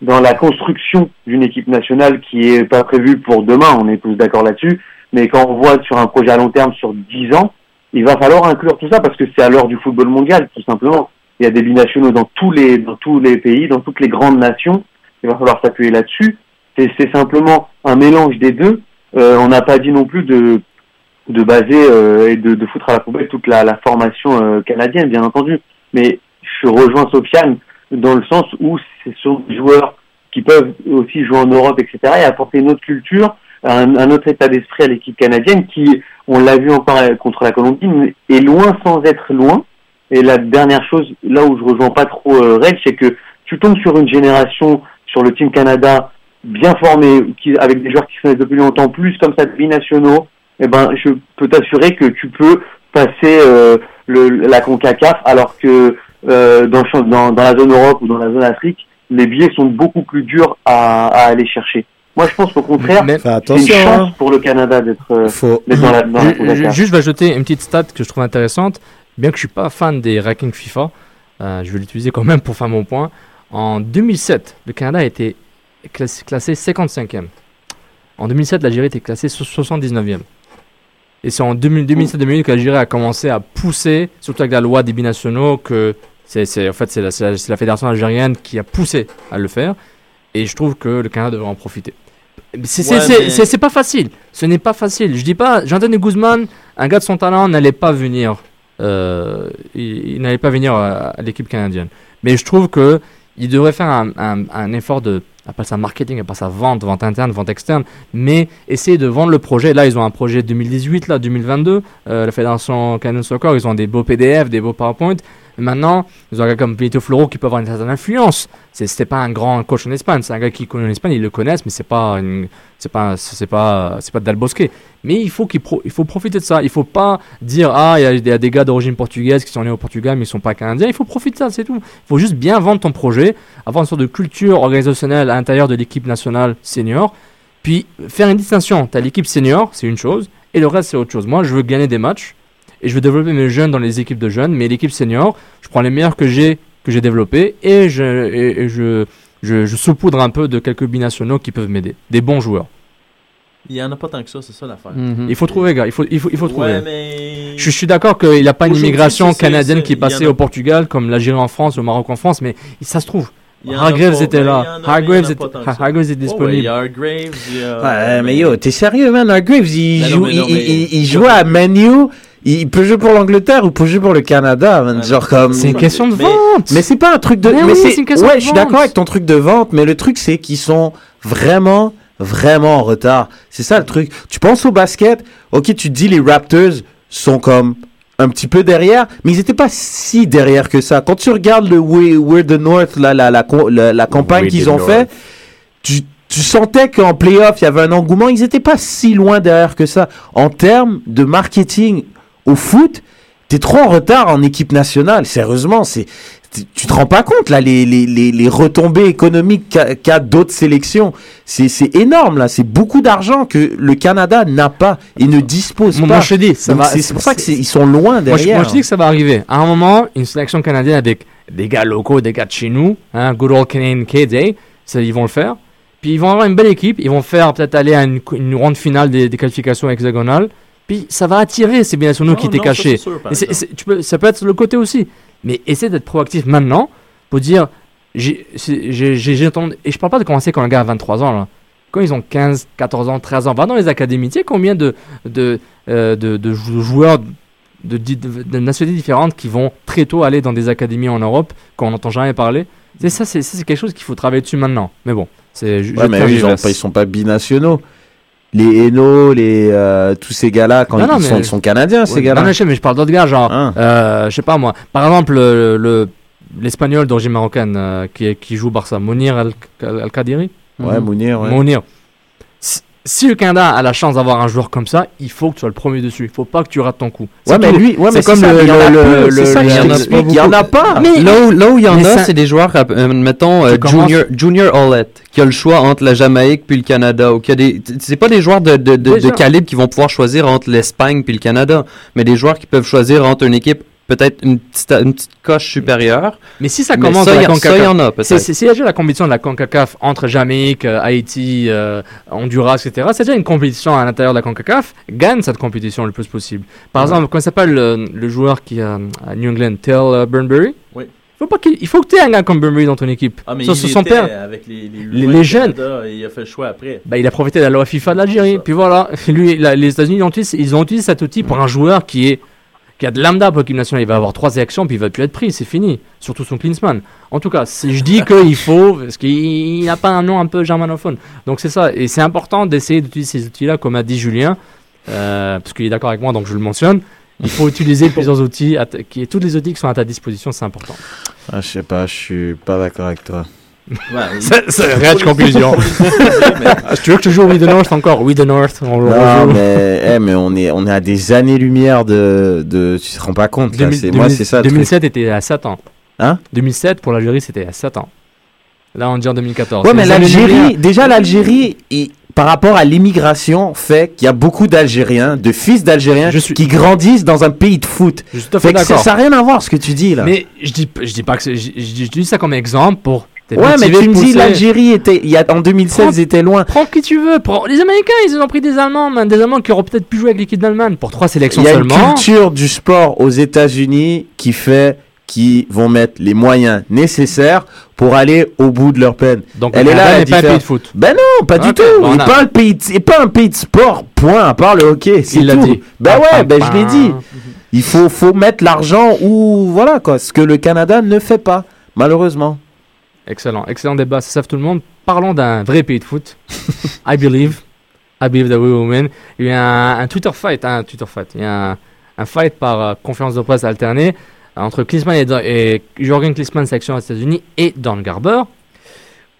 dans la construction d'une équipe nationale qui est pas prévue pour demain, on est tous d'accord là-dessus, mais quand on voit sur un projet à long terme sur 10 ans, il va falloir inclure tout ça parce que c'est à l'heure du football mondial, tout simplement. Il y a des binationaux dans tous les, dans tous les pays, dans toutes les grandes nations. Il va falloir s'appuyer là-dessus. C'est c'est simplement un mélange des deux. Euh, on n'a pas dit non plus de, de baser euh, et de, de foutre à la poubelle toute la, la formation euh, canadienne, bien entendu. Mais je rejoins Sofiane dans le sens où ce sont des joueurs qui peuvent aussi jouer en Europe, etc., et apporter une autre culture, un, autre état d'esprit à l'équipe canadienne qui, on l'a vu encore contre la Colombie, est loin sans être loin. Et la dernière chose, là où je rejoins pas trop euh, c'est que tu tombes sur une génération sur le Team Canada bien formée, qui, avec des joueurs qui sont depuis longtemps, plus comme ça binationaux, eh ben, je peux t'assurer que tu peux passer euh, le, la CONCACAF, alors que euh, dans, le champ- dans, dans la zone Europe ou dans la zone Afrique, les billets sont beaucoup plus durs à, à aller chercher. Moi, je pense qu'au contraire, c'est une chance hein. pour le Canada d'être euh, dans la, dans la. Juste, je vais ajouter une petite stat que je trouve intéressante. Bien que je suis pas fan des rankings FIFA, euh, je vais l'utiliser quand même pour faire mon point. En 2007, le Canada a été classé, classé 55e. En 2007, l'Algérie était classée so- 79e. Et c'est en 2007-2008 que l'Algérie a commencé à pousser, surtout avec la loi des binationaux, que c'est, en fait, c'est la, la- la fédération algérienne qui a poussé à le faire. Et je trouve que le Canada devrait en profiter. C'est, Ouais, mais- pas facile. Ce n'est pas facile. Je dis pas, Jean-Anthony Guzman, un gars de son talent, n'allait pas venir. euh, il, il n'allait pas venir à, à l'équipe canadienne. Mais je trouve que il devrait faire un, un- un effort de, appelle ça marketing, appelle ça vente, vente interne, vente externe, mais essayer de vendre le projet. Là, ils ont un projet 2018, là, 2022. Euh, la Fédération Canadian Soccer, ils ont des beaux PDF, des beaux PowerPoint. Maintenant, ils ont un gars comme Benito Floro qui peut avoir une certaine influence. C'était pas un grand coach en Espagne, c'est un gars qui connaît l'Espagne, ils le connaissent, mais c'est pas, pas, c'est pas, c'est pas Dal Bosque. Mais il faut qu'il faut profiter de ça. Il faut pas dire ah il y, a- des gars d'origine portugaise qui sont nés au Portugal mais ils sont pas canadiens. Il faut profiter de ça, c'est tout. Il faut juste bien vendre ton projet, avoir une sorte de culture organisationnelle à l'intérieur de l'équipe nationale senior, puis faire une distinction. Tu as l'équipe senior, c'est une chose, et le reste c'est autre chose. Moi, je veux gagner des matchs et je veux développer mes jeunes dans les équipes de jeunes, mais l'équipe senior, je prends les meilleurs que j'ai que j'ai développés et je et, et je, je je saupoudre un peu de quelques binationaux qui peuvent m'aider, des bons joueurs. Il y en a pas tant que ça, c'est ça l'affaire. Il faut trouver, gars. Il faut, il faut, il faut trouver. Ouais, mais- Je, je suis d'accord qu'il n'y a pas une immigration canadienne qui est passée a- au Portugal, comme l'Algérie en France, au Maroc en France, mais ça se trouve. Hargraves était là. Hargraves. Hargraves est Oh, ouais, disponible. il y a Hargraves, il y a- Ouais, mais yo, t'es sérieux, man? Hargraves, il, non, joue, mais il, non, mais- il- il joue à Manu. Il peut jouer pour l'Angleterre ou peut jouer pour le Canada, man. Genre comme. C'est une question de Mais- vente. Mais c'est pas un truc de. Mais mais oui, c'est c'est une question Ouais, de je suis d'accord avec ton truc de vente, mais le truc c'est qu'ils sont vraiment, vraiment en retard. C'est ça le truc. Tu penses au basket, ok, tu te dis les Raptors sont comme un petit peu derrière, mais ils n'étaient pas si derrière que ça. Quand tu regardes le We- We're the North, la, la, la, la- la campagne We're qu'ils the ont North. fait, tu, tu sentais qu'en playoff, il y avait un engouement. Ils n'étaient pas si loin derrière que ça. En termes de marketing au foot, t'es trop en retard en équipe nationale. Sérieusement, c'est tu- te rends pas compte là les, les, les, les retombées économiques qu'a d'autres sélections. C'est c'est énorme là. C'est beaucoup d'argent que le Canada n'a pas et ne dispose Moi, pas. moi, je te dis, ça Donc, va- C'est pour ça que c'est- c'est- ils sont loin Moi je, derrière. moi, je dis que ça va arriver. À un moment, une sélection canadienne avec des gars locaux, des gars de chez nous, hein, good old Canadian Kids, eh, ils vont le faire. Puis ils vont avoir une belle équipe, ils vont faire peut-être aller à une, une ronde finale des, des qualifications hexagonales. Puis ça va attirer ces binationaux Non, qui étaient non, cachés. sûr, tu peux, ça peut être le côté aussi. Mais essaie d'être proactif maintenant pour dire. j'ai- entendu- et je parle pas de commencer quand un gars a 23 ans. Là. Quand ils ont 15, 14 ans, 13 ans, va dans les académies. Tu sais combien de, de, euh, de, de jou- joueurs de, de, de- de nationalités différentes qui vont très tôt aller dans des académies en Europe qu'on n'entend jamais parler? C'est ça, c'est quelque chose qu'il faut travailler dessus maintenant. Mais bon, c'est Ouais, je mais eux, ils, ont ils sont pas binationaux. Les Eno, les, euh, tous ces gars-là, quand Non, ils, non, sont, mais- sont canadiens, ces gars-là. Non, mais je sais, mais je parle d'autres gars, genre, Ah. euh, je sais pas moi. Par exemple, le- le- l'espagnol d'origine marocaine euh, qui, qui joue Barça, Mounir Al- Al-Kadiri Ouais, Mounir, ouais. Mounir. Si, le Canada a la chance d'avoir un joueur comme ça, il faut que tu sois le premier dessus. Il faut pas que tu rates ton coup. Ouais, mais lui, ouais, mais c'est comme ça, le, il y en a le- ça il y en a pas. Mais- là, où, là où il y en a, c'est des joueurs, euh, mettons, euh, Tu commences- Junior, Junior qui a le choix entre la Jamaïque puis le Canada. Ou qui a des, c'est pas des joueurs de, de, de, calibre qui vont pouvoir choisir entre l'Espagne puis le Canada, mais des joueurs qui peuvent choisir entre une équipe peut-être une petite, une petite coche supérieure. Mais si ça Mais commence ça, la a- ça, CONCACAF, y en a, peut-être. C'est- déjà la compétition de la CONCACAF entre Jamaïque, euh, Haïti, euh, Honduras, etc. C'est déjà une compétition à l'intérieur de la CONCACAF. Gagne cette compétition le plus possible. Par exemple, comment s'appelle le, le joueur qui est à à New England, Tel euh, Burnbury? Oui. Faut pas qu'il- il faut que tu aies un gars comme Burnbury dans ton équipe. Ah, mais Ça, il son était père. avec les, les, Les- U20 les du jeunes. Et il a fait le choix après. Bah, il a profité de la loi FIFA de l'Algérie. Puis voilà, lui, la- les États-Unis ils ont utilisé cet outil pour un joueur qui est qui a de lambda pour l'équipe nationale. Il va avoir trois sélections puis il va plus être pris, c'est fini. Surtout son Klinsmann. En tout cas, je dis qu'il faut parce qu'il n'a pas un nom un peu germanophone. Donc c'est ça, et c'est important d'essayer d'utiliser ces outils-là, comme a dit Julien, euh, parce qu'il est d'accord avec moi, donc je le mentionne. Il faut utiliser [LAUGHS] plusieurs outils, qui, tous les outils qui sont à ta disposition, c'est important. Ah, je sais pas, je suis pas d'accord avec toi. [LAUGHS] C'est c'est une conclusion. Tu veux que je joue We the North encore We the North, on Non, mais, eh, mais on est, on est à des années-lumière de, de, tu te rends pas compte, là. 2000 C'est, moi, c'est ça. le truc. 2007 était à 7 ans. Hein? 2007 pour l'Algérie, c'était à 7 ans. Là, on dit en 2014. Ouais, C'est mais les années l'Algérie, lumière. déjà l'Algérie, par rapport à l'immigration, fait qu'il y a beaucoup d'Algériens, de fils d'Algériens, qui grandissent dans un pays de foot. Je suis tout à Fait fait que ça n'a rien à voir ce que tu dis là. Mais je dis, je dis pas que je, je dis ça comme exemple pour. Ouais, mais tu me dis l'Algérie était, il y a, en 2016, Prends- ils étaient loin. Prends qui tu veux. Prends... Les Américains, ils ont pris des Allemands, man, des Allemands qui auraient peut-être pu jouer avec l'équipe d'Allemagne pour trois sélections Il y a une seulement. culture du sport aux États-Unis qui fait qu'ils vont mettre les moyens nécessaires pour aller au bout de leur peine. Donc, Elle le est là, n'est pas un pays de foot. Ben non, pas du tout. bon, on a- pas un pays, de- pas un pays de sport. Point. À part le hockey, c'est Il l'a tout. dit. Ben ouais, ben je l'ai dit. [LAUGHS] Il faut, faut mettre l'argent où, voilà quoi, ce que le Canada ne fait pas, malheureusement. Excellent, excellent débat, ça savent tout le monde. Parlons d'un vrai pays de foot. [LAUGHS] I believe. I believe that we will win. Il y a eu un, un Twitter fight, un Twitter fight. Il y a un, un fight par euh, conférence de presse alternée euh, entre Klinsmann et, et Jürgen Klinsmann, sélection aux États-Unis, et Don Garber,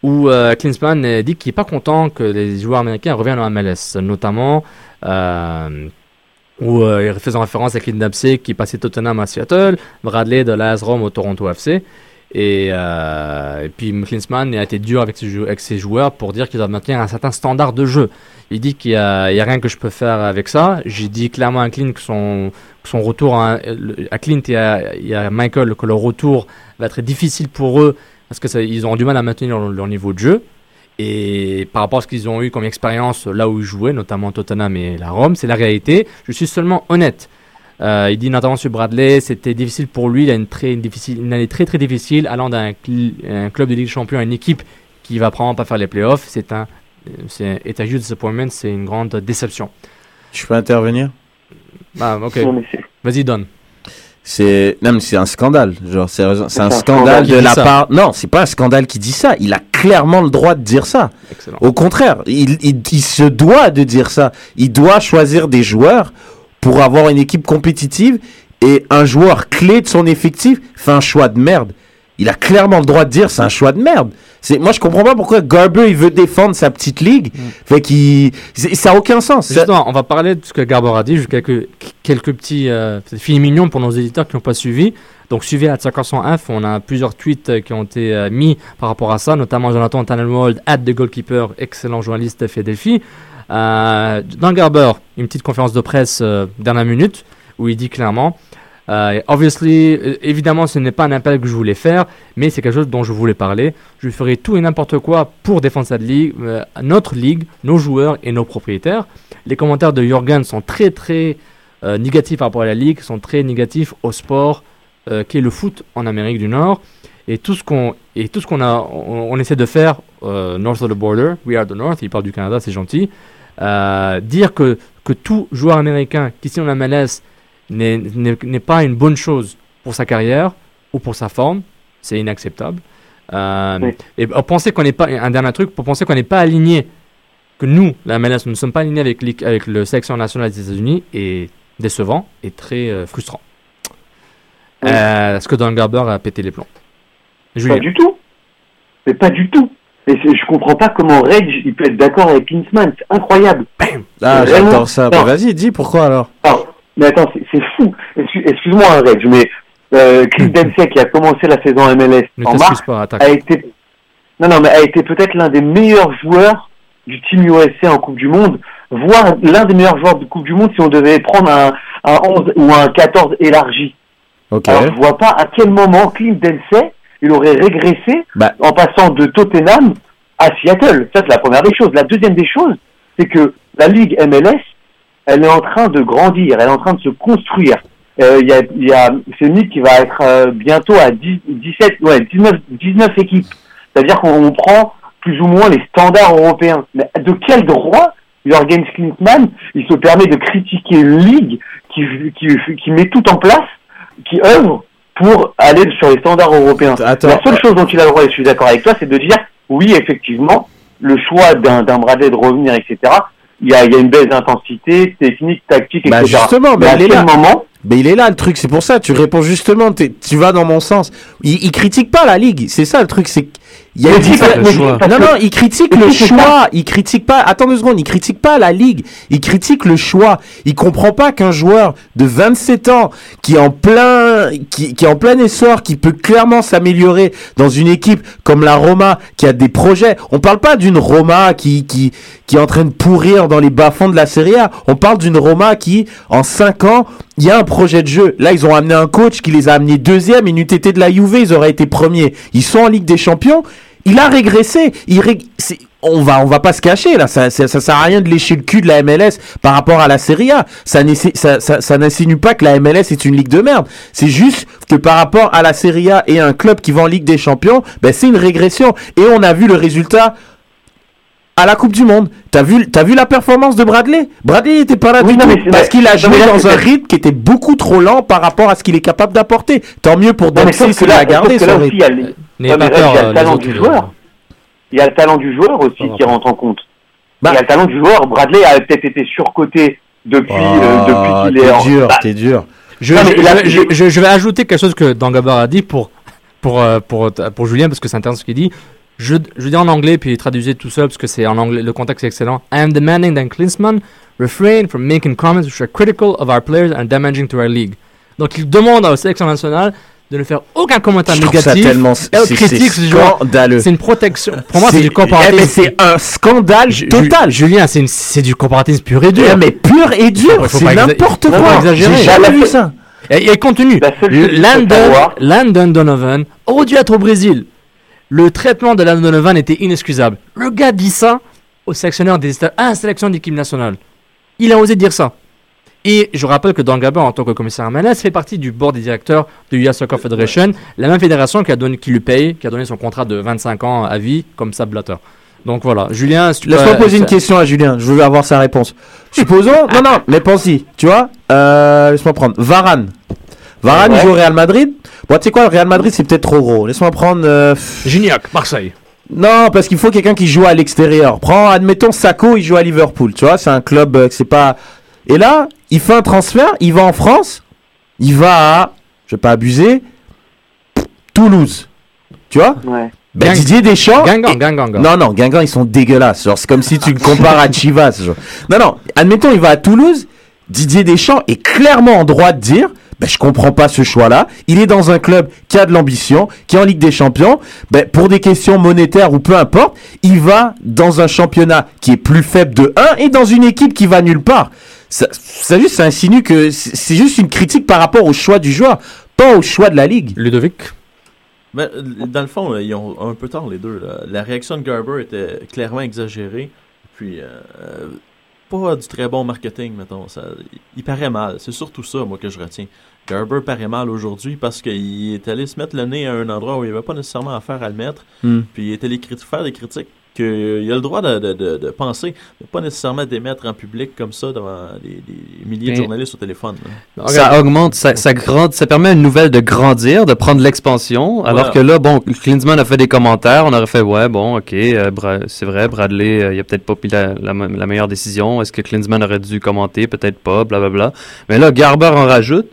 où euh, Klinsmann dit qu'il n'est pas content que les joueurs américains reviennent en MLS, notamment euh, où euh, il faisant référence à Clint Dempsey qui passait Tottenham à Seattle, Bradley de l'AS Rome au Toronto FC. Et, euh, et puis Klinsmann a été dur avec ses, joueurs pour dire qu'ils doivent maintenir un certain standard de jeu. Il dit qu'il n'y a, rien que je peux faire avec ça. J'ai dit clairement à Clint que son, retour à, Clint et à, Michael que leur retour va être difficile pour eux parce que ça- ils auront du mal à maintenir leur, leur niveau de jeu. Et par rapport à ce qu'ils ont eu comme expérience là où ils jouaient, notamment Tottenham et la Rome, c'est la réalité. Je suis seulement honnête. Euh, il dit notamment sur Bradley, c'était difficile pour lui. Il a une, très, une, difficile, une année très très difficile allant d'un cl- un club de Ligue des Champions à une équipe qui va probablement pas faire les playoffs. C'est un, c'est it's a huge disappointment, c'est une grande déception. Je peux intervenir? Ah, ok. C'est- Vas-y, Don. C'est non mais c'est un scandale, genre c'est c'est un C'est un scandale scandale de la ça. part. Non, c'est pas un scandale qui dit ça. Il a clairement le droit de dire ça. Excellent. Au contraire, il, il, il se doit de dire ça. Il doit choisir des joueurs pour avoir une équipe compétitive. et un joueur clé de son effectif fait un choix de merde, il a clairement le droit de dire c'est un choix de merde. C'est moi je comprends pas pourquoi Garber il veut défendre sa petite ligue. Fait qu'il c'est- ça a aucun sens. Ça- Justement, on va parler de ce que Garber a dit. Juste quelques, quelques petits euh, films mignons pour nos éditeurs qui n'ont pas suivi. Donc, suivez à 100F. On a plusieurs tweets euh, qui ont été euh, mis par rapport à ça, notamment Jonathan Tannenwald, at The Goalkeeper, excellent journaliste Philadelphie. Euh, dans Garber, une petite conférence de presse euh, dernière minute où il dit clairement euh, obviously, euh, évidemment, ce n'est pas un appel que je voulais faire, mais c'est quelque chose dont je voulais parler. Je ferai tout et n'importe quoi pour défendre cette ligue, notre ligue, nos joueurs et nos propriétaires. Les commentaires de Jürgen sont très très négatifs par rapport à la ligue, sont très négatifs au sport qui est le foot en Amérique du Nord. Et tout ce qu'on et tout ce qu'on a, on, essaie de faire north of the border, we are the north. Il parle du Canada, c'est gentil. Euh, dire que que tout joueur américain qui signe en MLS n'est- pas une bonne chose pour sa carrière ou pour sa forme, c'est inacceptable. Euh, Oui. Et penser qu'on n'est pas un dernier truc, pour penser qu'on n'est pas aligné, que nous, la MLS, nous ne sommes pas alignés avec, avec le sélection nationale des États-Unis est décevant et très euh, frustrant. Oui. Est-ce que Don Garber a pété les plombs? Julien. Pas du tout. Mais pas du tout. Et c'est- je comprends pas comment Reg il peut être d'accord avec Klinsmann. C'est incroyable. Ah, j'adore ça. Bah, vas-y, dis pourquoi alors. Alors, mais attends, c'est- fou. Excu- Excuse-moi, hein, Reg, mais euh, Chris [LAUGHS] Dempsey qui a commencé la saison MLS Ne en mars pas, a été, non, non, mais a été peut-être l'un des meilleurs joueurs du team USA en Coupe du Monde, voire l'un des meilleurs joueurs de Coupe du Monde si on devait prendre un, un 11 ou un 14 élargi. Ok. Alors, je vois pas à quel moment Clint Dempsey, il aurait régressé Bah. en passant de Tottenham à Seattle. Ça, c'est la première des choses. La deuxième des choses, c'est que la Ligue MLS, elle est en train de grandir, elle est en train de se construire. Euh, Il y a, il y a, c'est une ligue qui va être euh, bientôt à 10, 17, ouais, 19, 19 équipes. C'est-à-dire qu'on on prend plus ou moins les standards européens. Mais de quel droit Jürgen Klinsmann, il se permet de critiquer une ligue qui, qui, qui met tout en place, qui œuvre pour aller sur les standards européens. Attends. La seule chose dont il a le droit, et je suis d'accord avec toi, c'est de dire, oui, effectivement, le choix d'un Bradley de revenir, etc., il y a, y a une baisse d'intensité, technique, tactique, Bah, etc. justement, mais à il est quel là. moment Mais il est là le truc, c'est pour ça, tu réponds justement, tu vas dans mon sens. Il, il critique pas la ligue, c'est ça le truc, c'est y a une Non, non, il critique le choix, il critique pas, attends deux secondes, il critique pas la ligue, il critique le choix. Il comprend pas qu'un joueur de 27 ans, qui est en plein, qui, qui est en plein essor, qui peut clairement s'améliorer dans une équipe comme la Roma, qui a des projets. On parle pas d'une Roma qui, qui, qui est en train de pourrir dans les bas-fonds de la Serie A. On parle d'une Roma qui, en 5 ans, il y a un projet de jeu. Là, ils ont amené un coach qui les a amenés deuxième. N'eût été de la Juve, ils auraient été premiers. Ils sont en Ligue des Champions. Il a régressé. Il c'est- on va, on va pas se cacher là. Ça, ça, ça sert à rien de lécher le cul de la MLS par rapport à la Serie A. Ça, n'insinue pas que la MLS est une ligue de merde. C'est juste que par rapport à la Serie A et un club qui va en Ligue des Champions, ben c'est une régression. Et on a vu le résultat à la Coupe du Monde. T'as vu, t'as vu la performance de Bradley? Bradley était pas là Oui, du non, c'est- parce qu'il a joué là, dans c'est- un rythme qui était beaucoup trop lent par rapport à ce qu'il est capable d'apporter. Tant mieux pour Dempsey là, a gardé son rythme. Ouais, pas peur, il y a euh, le les talent du euh, joueur. Il y a le talent du joueur aussi Ça qui rentre en compte. Bah- il y a le talent du joueur. Bradley a peut-être été surcoté depuis, euh, Ah, depuis qu'il est en. t'es dur, Bah, t'es dur. Je, Non, je- a- je- je- vais ajouter quelque chose que Dangabar a dit pour, pour, euh, pour, pour Julien, parce que c'est intéressant ce qu'il dit. Je, je dis en anglais, puis il traduisait tout seul, parce que c'est en anglais, le contexte est excellent. I am demanding that Klinsmann refrain from making comments which are critical of our players and damaging to our league. Donc il demande à la sélection nationale de ne faire aucun commentaire Je trouve ça négatif. tellement critique scandaleux. C'est une protection. Pour moi, c'est du comparatisme. eh, mais c'est un scandale Ju- total. Ju- Julien, c'est du comparatisme pur et dur. Eh, mais pur et dur, c'est n'importe quoi. J'ai jamais vu ça. Et, et continue. Landon, Landon Donovan aurait dû être au Brésil. Le traitement de Landon Donovan était inexcusable. Le gars dit ça au sélectionneur des États, à la sélection d'équipe nationale. Il a osé dire ça. Et je rappelle que Dan Gabor, en tant que commissaire MLS, fait partie du board des directeurs de US Soccer Federation, la même fédération qui, a donné, qui lui paye, qui a donné son contrat de 25 ans à vie comme Sab Blatter. Donc voilà, Julien, si tu peux- Laisse-moi poser une question à Julien, je veux avoir sa réponse. Supposons, [LAUGHS] non, non, mais pense-y, tu vois, euh, laisse-moi prendre. Varane. Varane, il Ouais. joue au Real Madrid. Bon, tu sais quoi, le Real Madrid, c'est peut-être trop gros. Laisse-moi prendre. euh, Gignac, Marseille. Non, parce qu'il faut quelqu'un qui joue à l'extérieur. Prends, admettons, Sako, il joue à Liverpool. Tu vois, c'est un club euh, que c'est pas. Et là, il fait un transfert, il va en France. il va à, je vais pas abuser, Toulouse. Tu vois Ouais. Ben, Gang- Didier Deschamps. Guingamp, et- Guingamp, Guingamp. Non, non, Guingamp, ils sont dégueulasses. Genre, c'est comme si tu le compares à Chivas. genre. Non, non, admettons, il va à Toulouse. Didier Deschamps est clairement en droit de dire ben, je comprends pas ce choix-là. Il est dans un club qui a de l'ambition, qui est en Ligue des Champions. Ben, pour des questions monétaires ou peu importe, il va dans un championnat qui est plus faible de 1 et dans une équipe qui va nulle part. Ça, ça juste, ça insinue que c'est juste une critique par rapport au choix du joueur, pas au choix de la Ligue. Ludovic? Ben, euh, dans le fond, là, ils ont un peu tort les deux. là. La réaction de Garber était clairement exagérée. Puis, euh, euh, pas du très bon marketing, mettons. Ça, il paraît mal. C'est surtout ça, moi, que je retiens. Garber paraît mal aujourd'hui parce qu'il est allé se mettre le nez à un endroit où il n'avait pas nécessairement affaire à le mettre. Hmm. Puis il est allé faire des critiques qu'il a le droit de, de, de, de penser, mais pas nécessairement d'émettre en public comme ça devant des, des milliers de Mais- journalistes au téléphone. là. Ça augmente, ça, ça, grandit- ça permet à une nouvelle de grandir, de prendre l'expansion. Alors Voilà. que là, bon, Klinsman a fait des commentaires, on aurait fait, ouais, bon, ok, euh, c'est vrai, Bradley, euh, il a peut-être pas pris la, la, me- la meilleure décision. Est-ce que Klinsman aurait dû commenter? Peut-être pas, blablabla. Mais là, Garber en rajoute.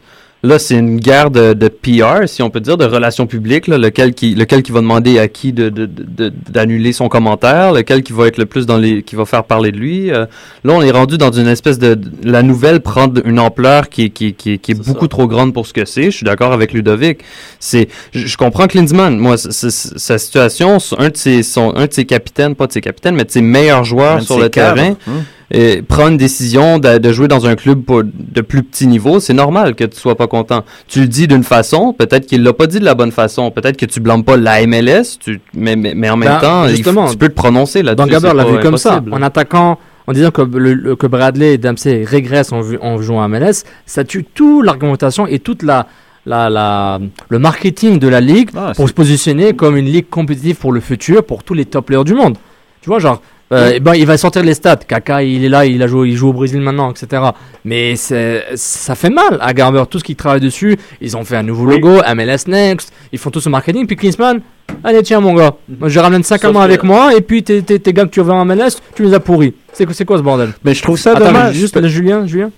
Là, c'est une guerre de, de PR, si on peut dire, de relations publiques, là, lequel qui, lequel qui va demander à qui de, de, de- d'annuler son commentaire, lequel qui va être le plus dans les, qui va faire parler de lui. Euh, là, on est rendu dans une espèce de, la nouvelle prend une ampleur qui, est- qui, qui, est- beaucoup trop grande pour ce que c'est. Je suis d'accord avec Ludovic. C'est, je, je comprends Klinsmann. Moi, c- c- c- sa situation, un de ses, son, un de ses capitaines, pas de ses capitaines, mais de ses meilleurs joueurs sur le cadres. terrain, Hum. Et prend une décision de, de jouer dans un club pour- de plus petit niveau, c'est normal que tu sois pas content. Tu le dis d'une façon, peut-être qu'il l'a pas dit de la bonne façon, peut-être que tu blâmes pas la MLS, tu, mais, mais, mais en même Ben, temps, faut- tu peux te prononcer là-dessus. Dans Gabber l'a vu comme ça, en attaquant, en disant que, le- le- que Bradley et Dempsey régressent en, jouant à MLS, ça tue toute l'argumentation et toute la, la, la, le marketing de la ligue Ah, pour se positionner comme une ligue compétitive pour le futur, pour tous les top players du monde. Tu vois, genre, euh, eh ben, il va sortir les stats. Kaka, il est là, il, a joué, il joue au Brésil maintenant, etc. Mais ça fait mal à Garber, tout ce qu'ils travaillent dessus. Ils ont fait un nouveau logo, MLS Next, ils font tout ce marketing. Puis Klinsmann, allez, tiens, mon gars, moi, je ramène 5 Sauf mois que- avec moi, et puis tes, tes, tes gars que tu veux en MLS, tu les as pourris. C'est quoi, c'est quoi ce bordel? Mais je trouve ça Attends, dommage. juste, Julien, Julien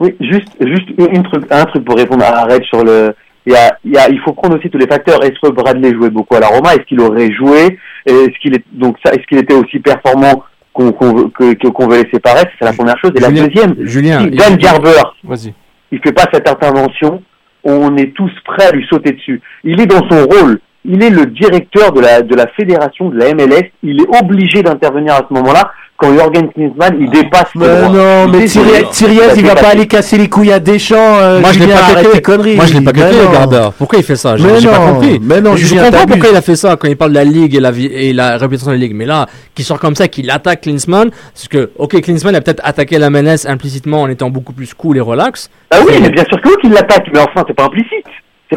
Oui, juste, juste une, une truc, un truc pour répondre à Red sur le. Il, y a, il, y a, il faut prendre aussi tous les facteurs. Est-ce que Bradley jouait beaucoup à la Roma? Est-ce qu'il aurait joué? Est-ce qu'il est donc ça Est-ce qu'il était aussi performant qu'on qu'on veut- que- que- qu'on veut laisser paraître? C'est la première chose. Et la Julien, deuxième, Julien, si il- Dan Garber, Vas-y. il fait pas cette intervention, on est tous prêts à lui sauter dessus. Il est dans son rôle. Il est le directeur de la de la fédération de la MLS. Il est obligé d'intervenir à ce moment-là. Quand Jürgen Klinsmann, il dépasse ses Mais droits. non, mais. Thierry- Thierry, il va pas aller casser les couilles à Deschamps. euh, Moi je l'ai Julien, pas conneries. Moi je l'ai pas non. Garber. Pourquoi il fait ça? J'ai pas compris. mais non, je Julien, comprends pourquoi il a fait ça quand il parle de la ligue et la vie et la réputation de la ligue. Mais là, qu'il sort comme ça, qu'il attaque Klinsmann, parce que ok, Klinsmann a peut-être attaqué la MLS implicitement en étant beaucoup plus cool et relax. Ah oui, mais bien sûr que oui qu'il l'attaque, mais enfin, c'est pas implicite.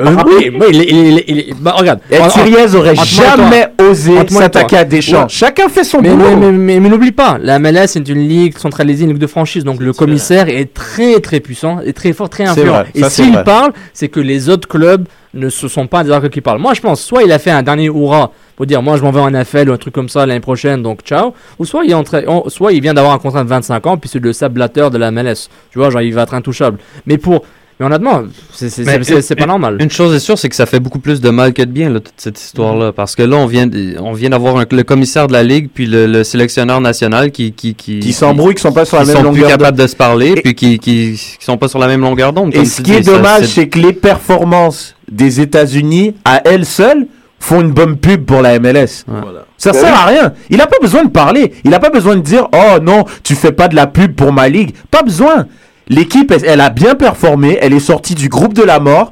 Euh, oui, oui, il, est- il, est- il est- bah, regarde. Thierry aurait jamais osé s'attaquer à Deschamps. Ouais. Chacun fait son mais, boulot. mais, mais, mais- mais n'oublie pas, la MLS c'est une ligue centralisée, une ligue de franchise, donc le commissaire est très très puissant, est très fort, très influent. et s'il parle, c'est que les autres clubs ne se sont pas des acteurs qui parlent. Moi je pense, soit il a fait un dernier hurrah pour dire moi je m'en vais en NFL ou un truc comme ça l'année prochaine, donc ciao, ou soit il, est en soit il vient d'avoir un contrat de 25 ans, puis c'est le sablateur de la MLS. Tu vois, genre il va être intouchable. Mais pour. Mais honnêtement, c'est pas normal. Une chose est sûre, c'est que ça fait beaucoup plus de mal que de bien, là, toute cette histoire-là. Parce que là, on vient, de- on vient d'avoir le commissaire de la Ligue, puis le, le sélectionneur national qui, qui, qui, Qui s'embrouillent, qui sont pas sur la qui même sont plus longueur capables d'onde. de se parler, puis qui, qui, qui sont pas sur la même longueur d'onde. Et ce qui est dis, ça, dommage, c'est- que les performances des États-Unis, à elles seules, font une bonne pub pour la MLS. Voilà. Ça Bah sert oui. à rien. Il n'a pas besoin de parler. Il n'a pas besoin de dire Oh non, tu fais pas de la pub pour ma ligue. Pas besoin. L'équipe, elle, elle a bien performé. Elle est sortie du groupe de la mort.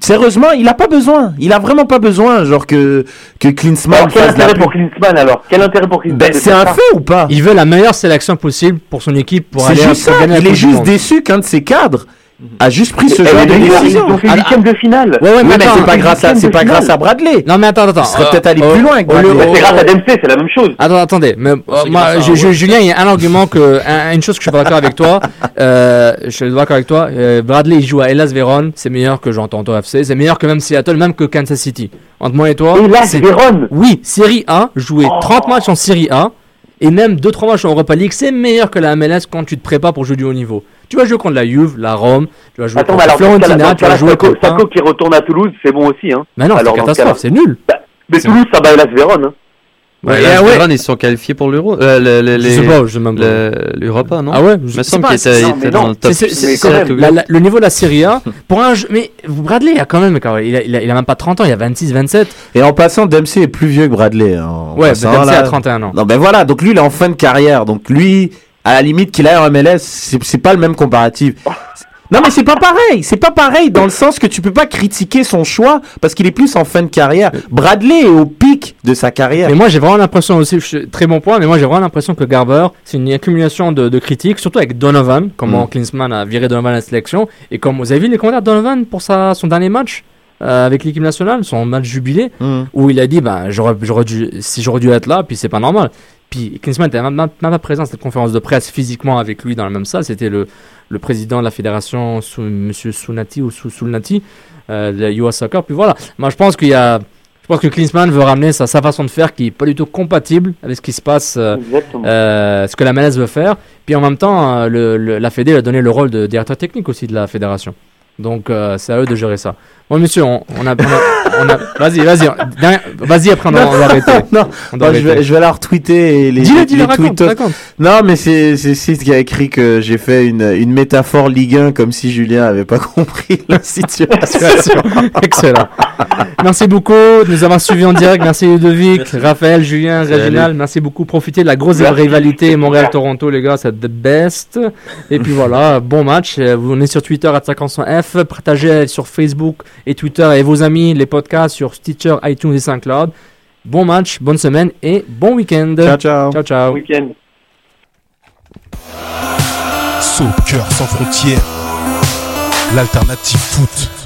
Sérieusement, il a pas besoin. Il a vraiment pas besoin, genre que que Klinsmann Alors, quel fasse de la intérêt pour Klinsmann alors? Quel intérêt pour Klinsmann Ben, c'est faire un fait ou pas? Il veut la meilleure sélection possible pour son équipe pour C'est aller juste pour ça. gagner la Il est juste déçu qu'un de ses cadres a juste pris ce genre de décision. Ils ont fait Ah, huitième de finale. Ouais, ouais, Oui, mais c'est pas grâce à huitième c'est de pas finale. grâce à Bradley. Non mais attends, attends. Il serait euh, peut-être allé euh, plus loin. Mais C'est grâce à Dempsey, c'est la même chose. Attends, attendez, mais euh, moi. Julien, il y a un argument que, un- une chose que je suis pas d'accord avec toi. [LAUGHS] Euh, je suis d'accord avec toi. Euh, Bradley, il joue à Hellas Vérone, c'est meilleur que j'entends au FC, c'est meilleur que même Seattle, même que Kansas City. Entre moi et toi, c'est- Vérone. oui, Série A, jouer Oh. 30 matchs en Série A, Et même 2-3 matchs en Europa League, c'est meilleur que la MLS quand tu te prépares pour jouer du haut niveau. Tu vas jouer contre la Juve, la Rome, tu vas jouer Attends, contre alors, ce tu vas jouer Sako, contre. Sako qui retourne à Toulouse, c'est bon aussi. Hein. Mais non, c'est catastrophe, c'est nul. Mais Toulouse, ça bat Las Vérone. Hein. Ouais, Ouais, là, ah ouais. Ils sont qualifiés pour l'Euro. Euh, le- le- Je sais pas, je même L'Europa, non? Ah ouais Il me je- semble c'est qu'il pas- était, non, il mais était non. dans le top C'est- c'est- c'est 7 quand même ou la- huit. la- le niveau de la Serie A, pour un jeu, mais Bradley il a quand même, il a, il a, il a même pas 30 ans, il a 26, 27. Et en passant, Dempsey est plus vieux que Bradley. hein, Ouais, Dempsey là. a 31 ans. Non, ben voilà, donc lui, il est en fin de carrière. Donc lui, à la limite qu'il aille en MLS, c'est pas le même comparatif. Non, mais c'est pas pareil. C'est pas pareil dans le sens que tu peux pas critiquer son choix parce qu'il est plus en fin de carrière. Bradley est au pic de sa carrière. Mais moi j'ai vraiment l'impression aussi, très bon point, mais moi j'ai vraiment l'impression que Garber, c'est une accumulation de, de critiques, surtout avec Donovan, comment Mm. Klinsmann a viré Donovan à la sélection, et comme vous avez vu les commentaires de Donovan pour sa, son dernier match euh, avec l'équipe nationale, son match jubilé, Mm. où il a dit, ben, j'aurais dû, si j'aurais dû être là, puis c'est pas normal. Puis Klinsmann était même, même pas présent à cette conférence de presse physiquement avec lui dans la même salle, c'était le, le président de la fédération, Sou- Monsieur Sunati ou Sou- Soulnati, euh, de la US Soccer. Puis voilà, moi je pense qu'il y a, je pense que Klinsmann veut ramener sa, sa façon de faire qui est pas du tout compatible avec ce qui se passe, euh, euh, ce que la MLS veut faire. Puis en même temps, euh, le, le- la Fédé a donné le rôle de directeur technique aussi de la fédération. Donc euh, c'est à eux de gérer ça. Bon monsieur, on, on a, on a, vas-y, vas-y, vas-y après on va, on va arrêter. non, On doit non, je, vais, arrêter. je vais la retweeter et les, les, dis-le, les raconte, raconte. Non, mais c'est c'est Sid qui a écrit que j'ai fait une, une métaphore Ligue 1 comme si Julien avait pas [LAUGHS] compris la situation. Excellent. [LAUGHS] Merci beaucoup de nous avoir suivis en direct. Merci Ludovic, Raphaël, Julien. Réginal. Merci beaucoup. Profitez de la grosse Merci. rivalité Montréal-Toronto, les gars. C'est the best. Et puis voilà, bon match. Euh, Vous on est sur Twitter à 500F. Partagez sur Facebook et Twitter et vos amis les podcasts sur Stitcher, iTunes et SoundCloud. Bon match, bonne semaine et bon week-end. Ciao, ciao. Ciao, ciao. Week-end. Soccer sans frontières, l'alternative foot.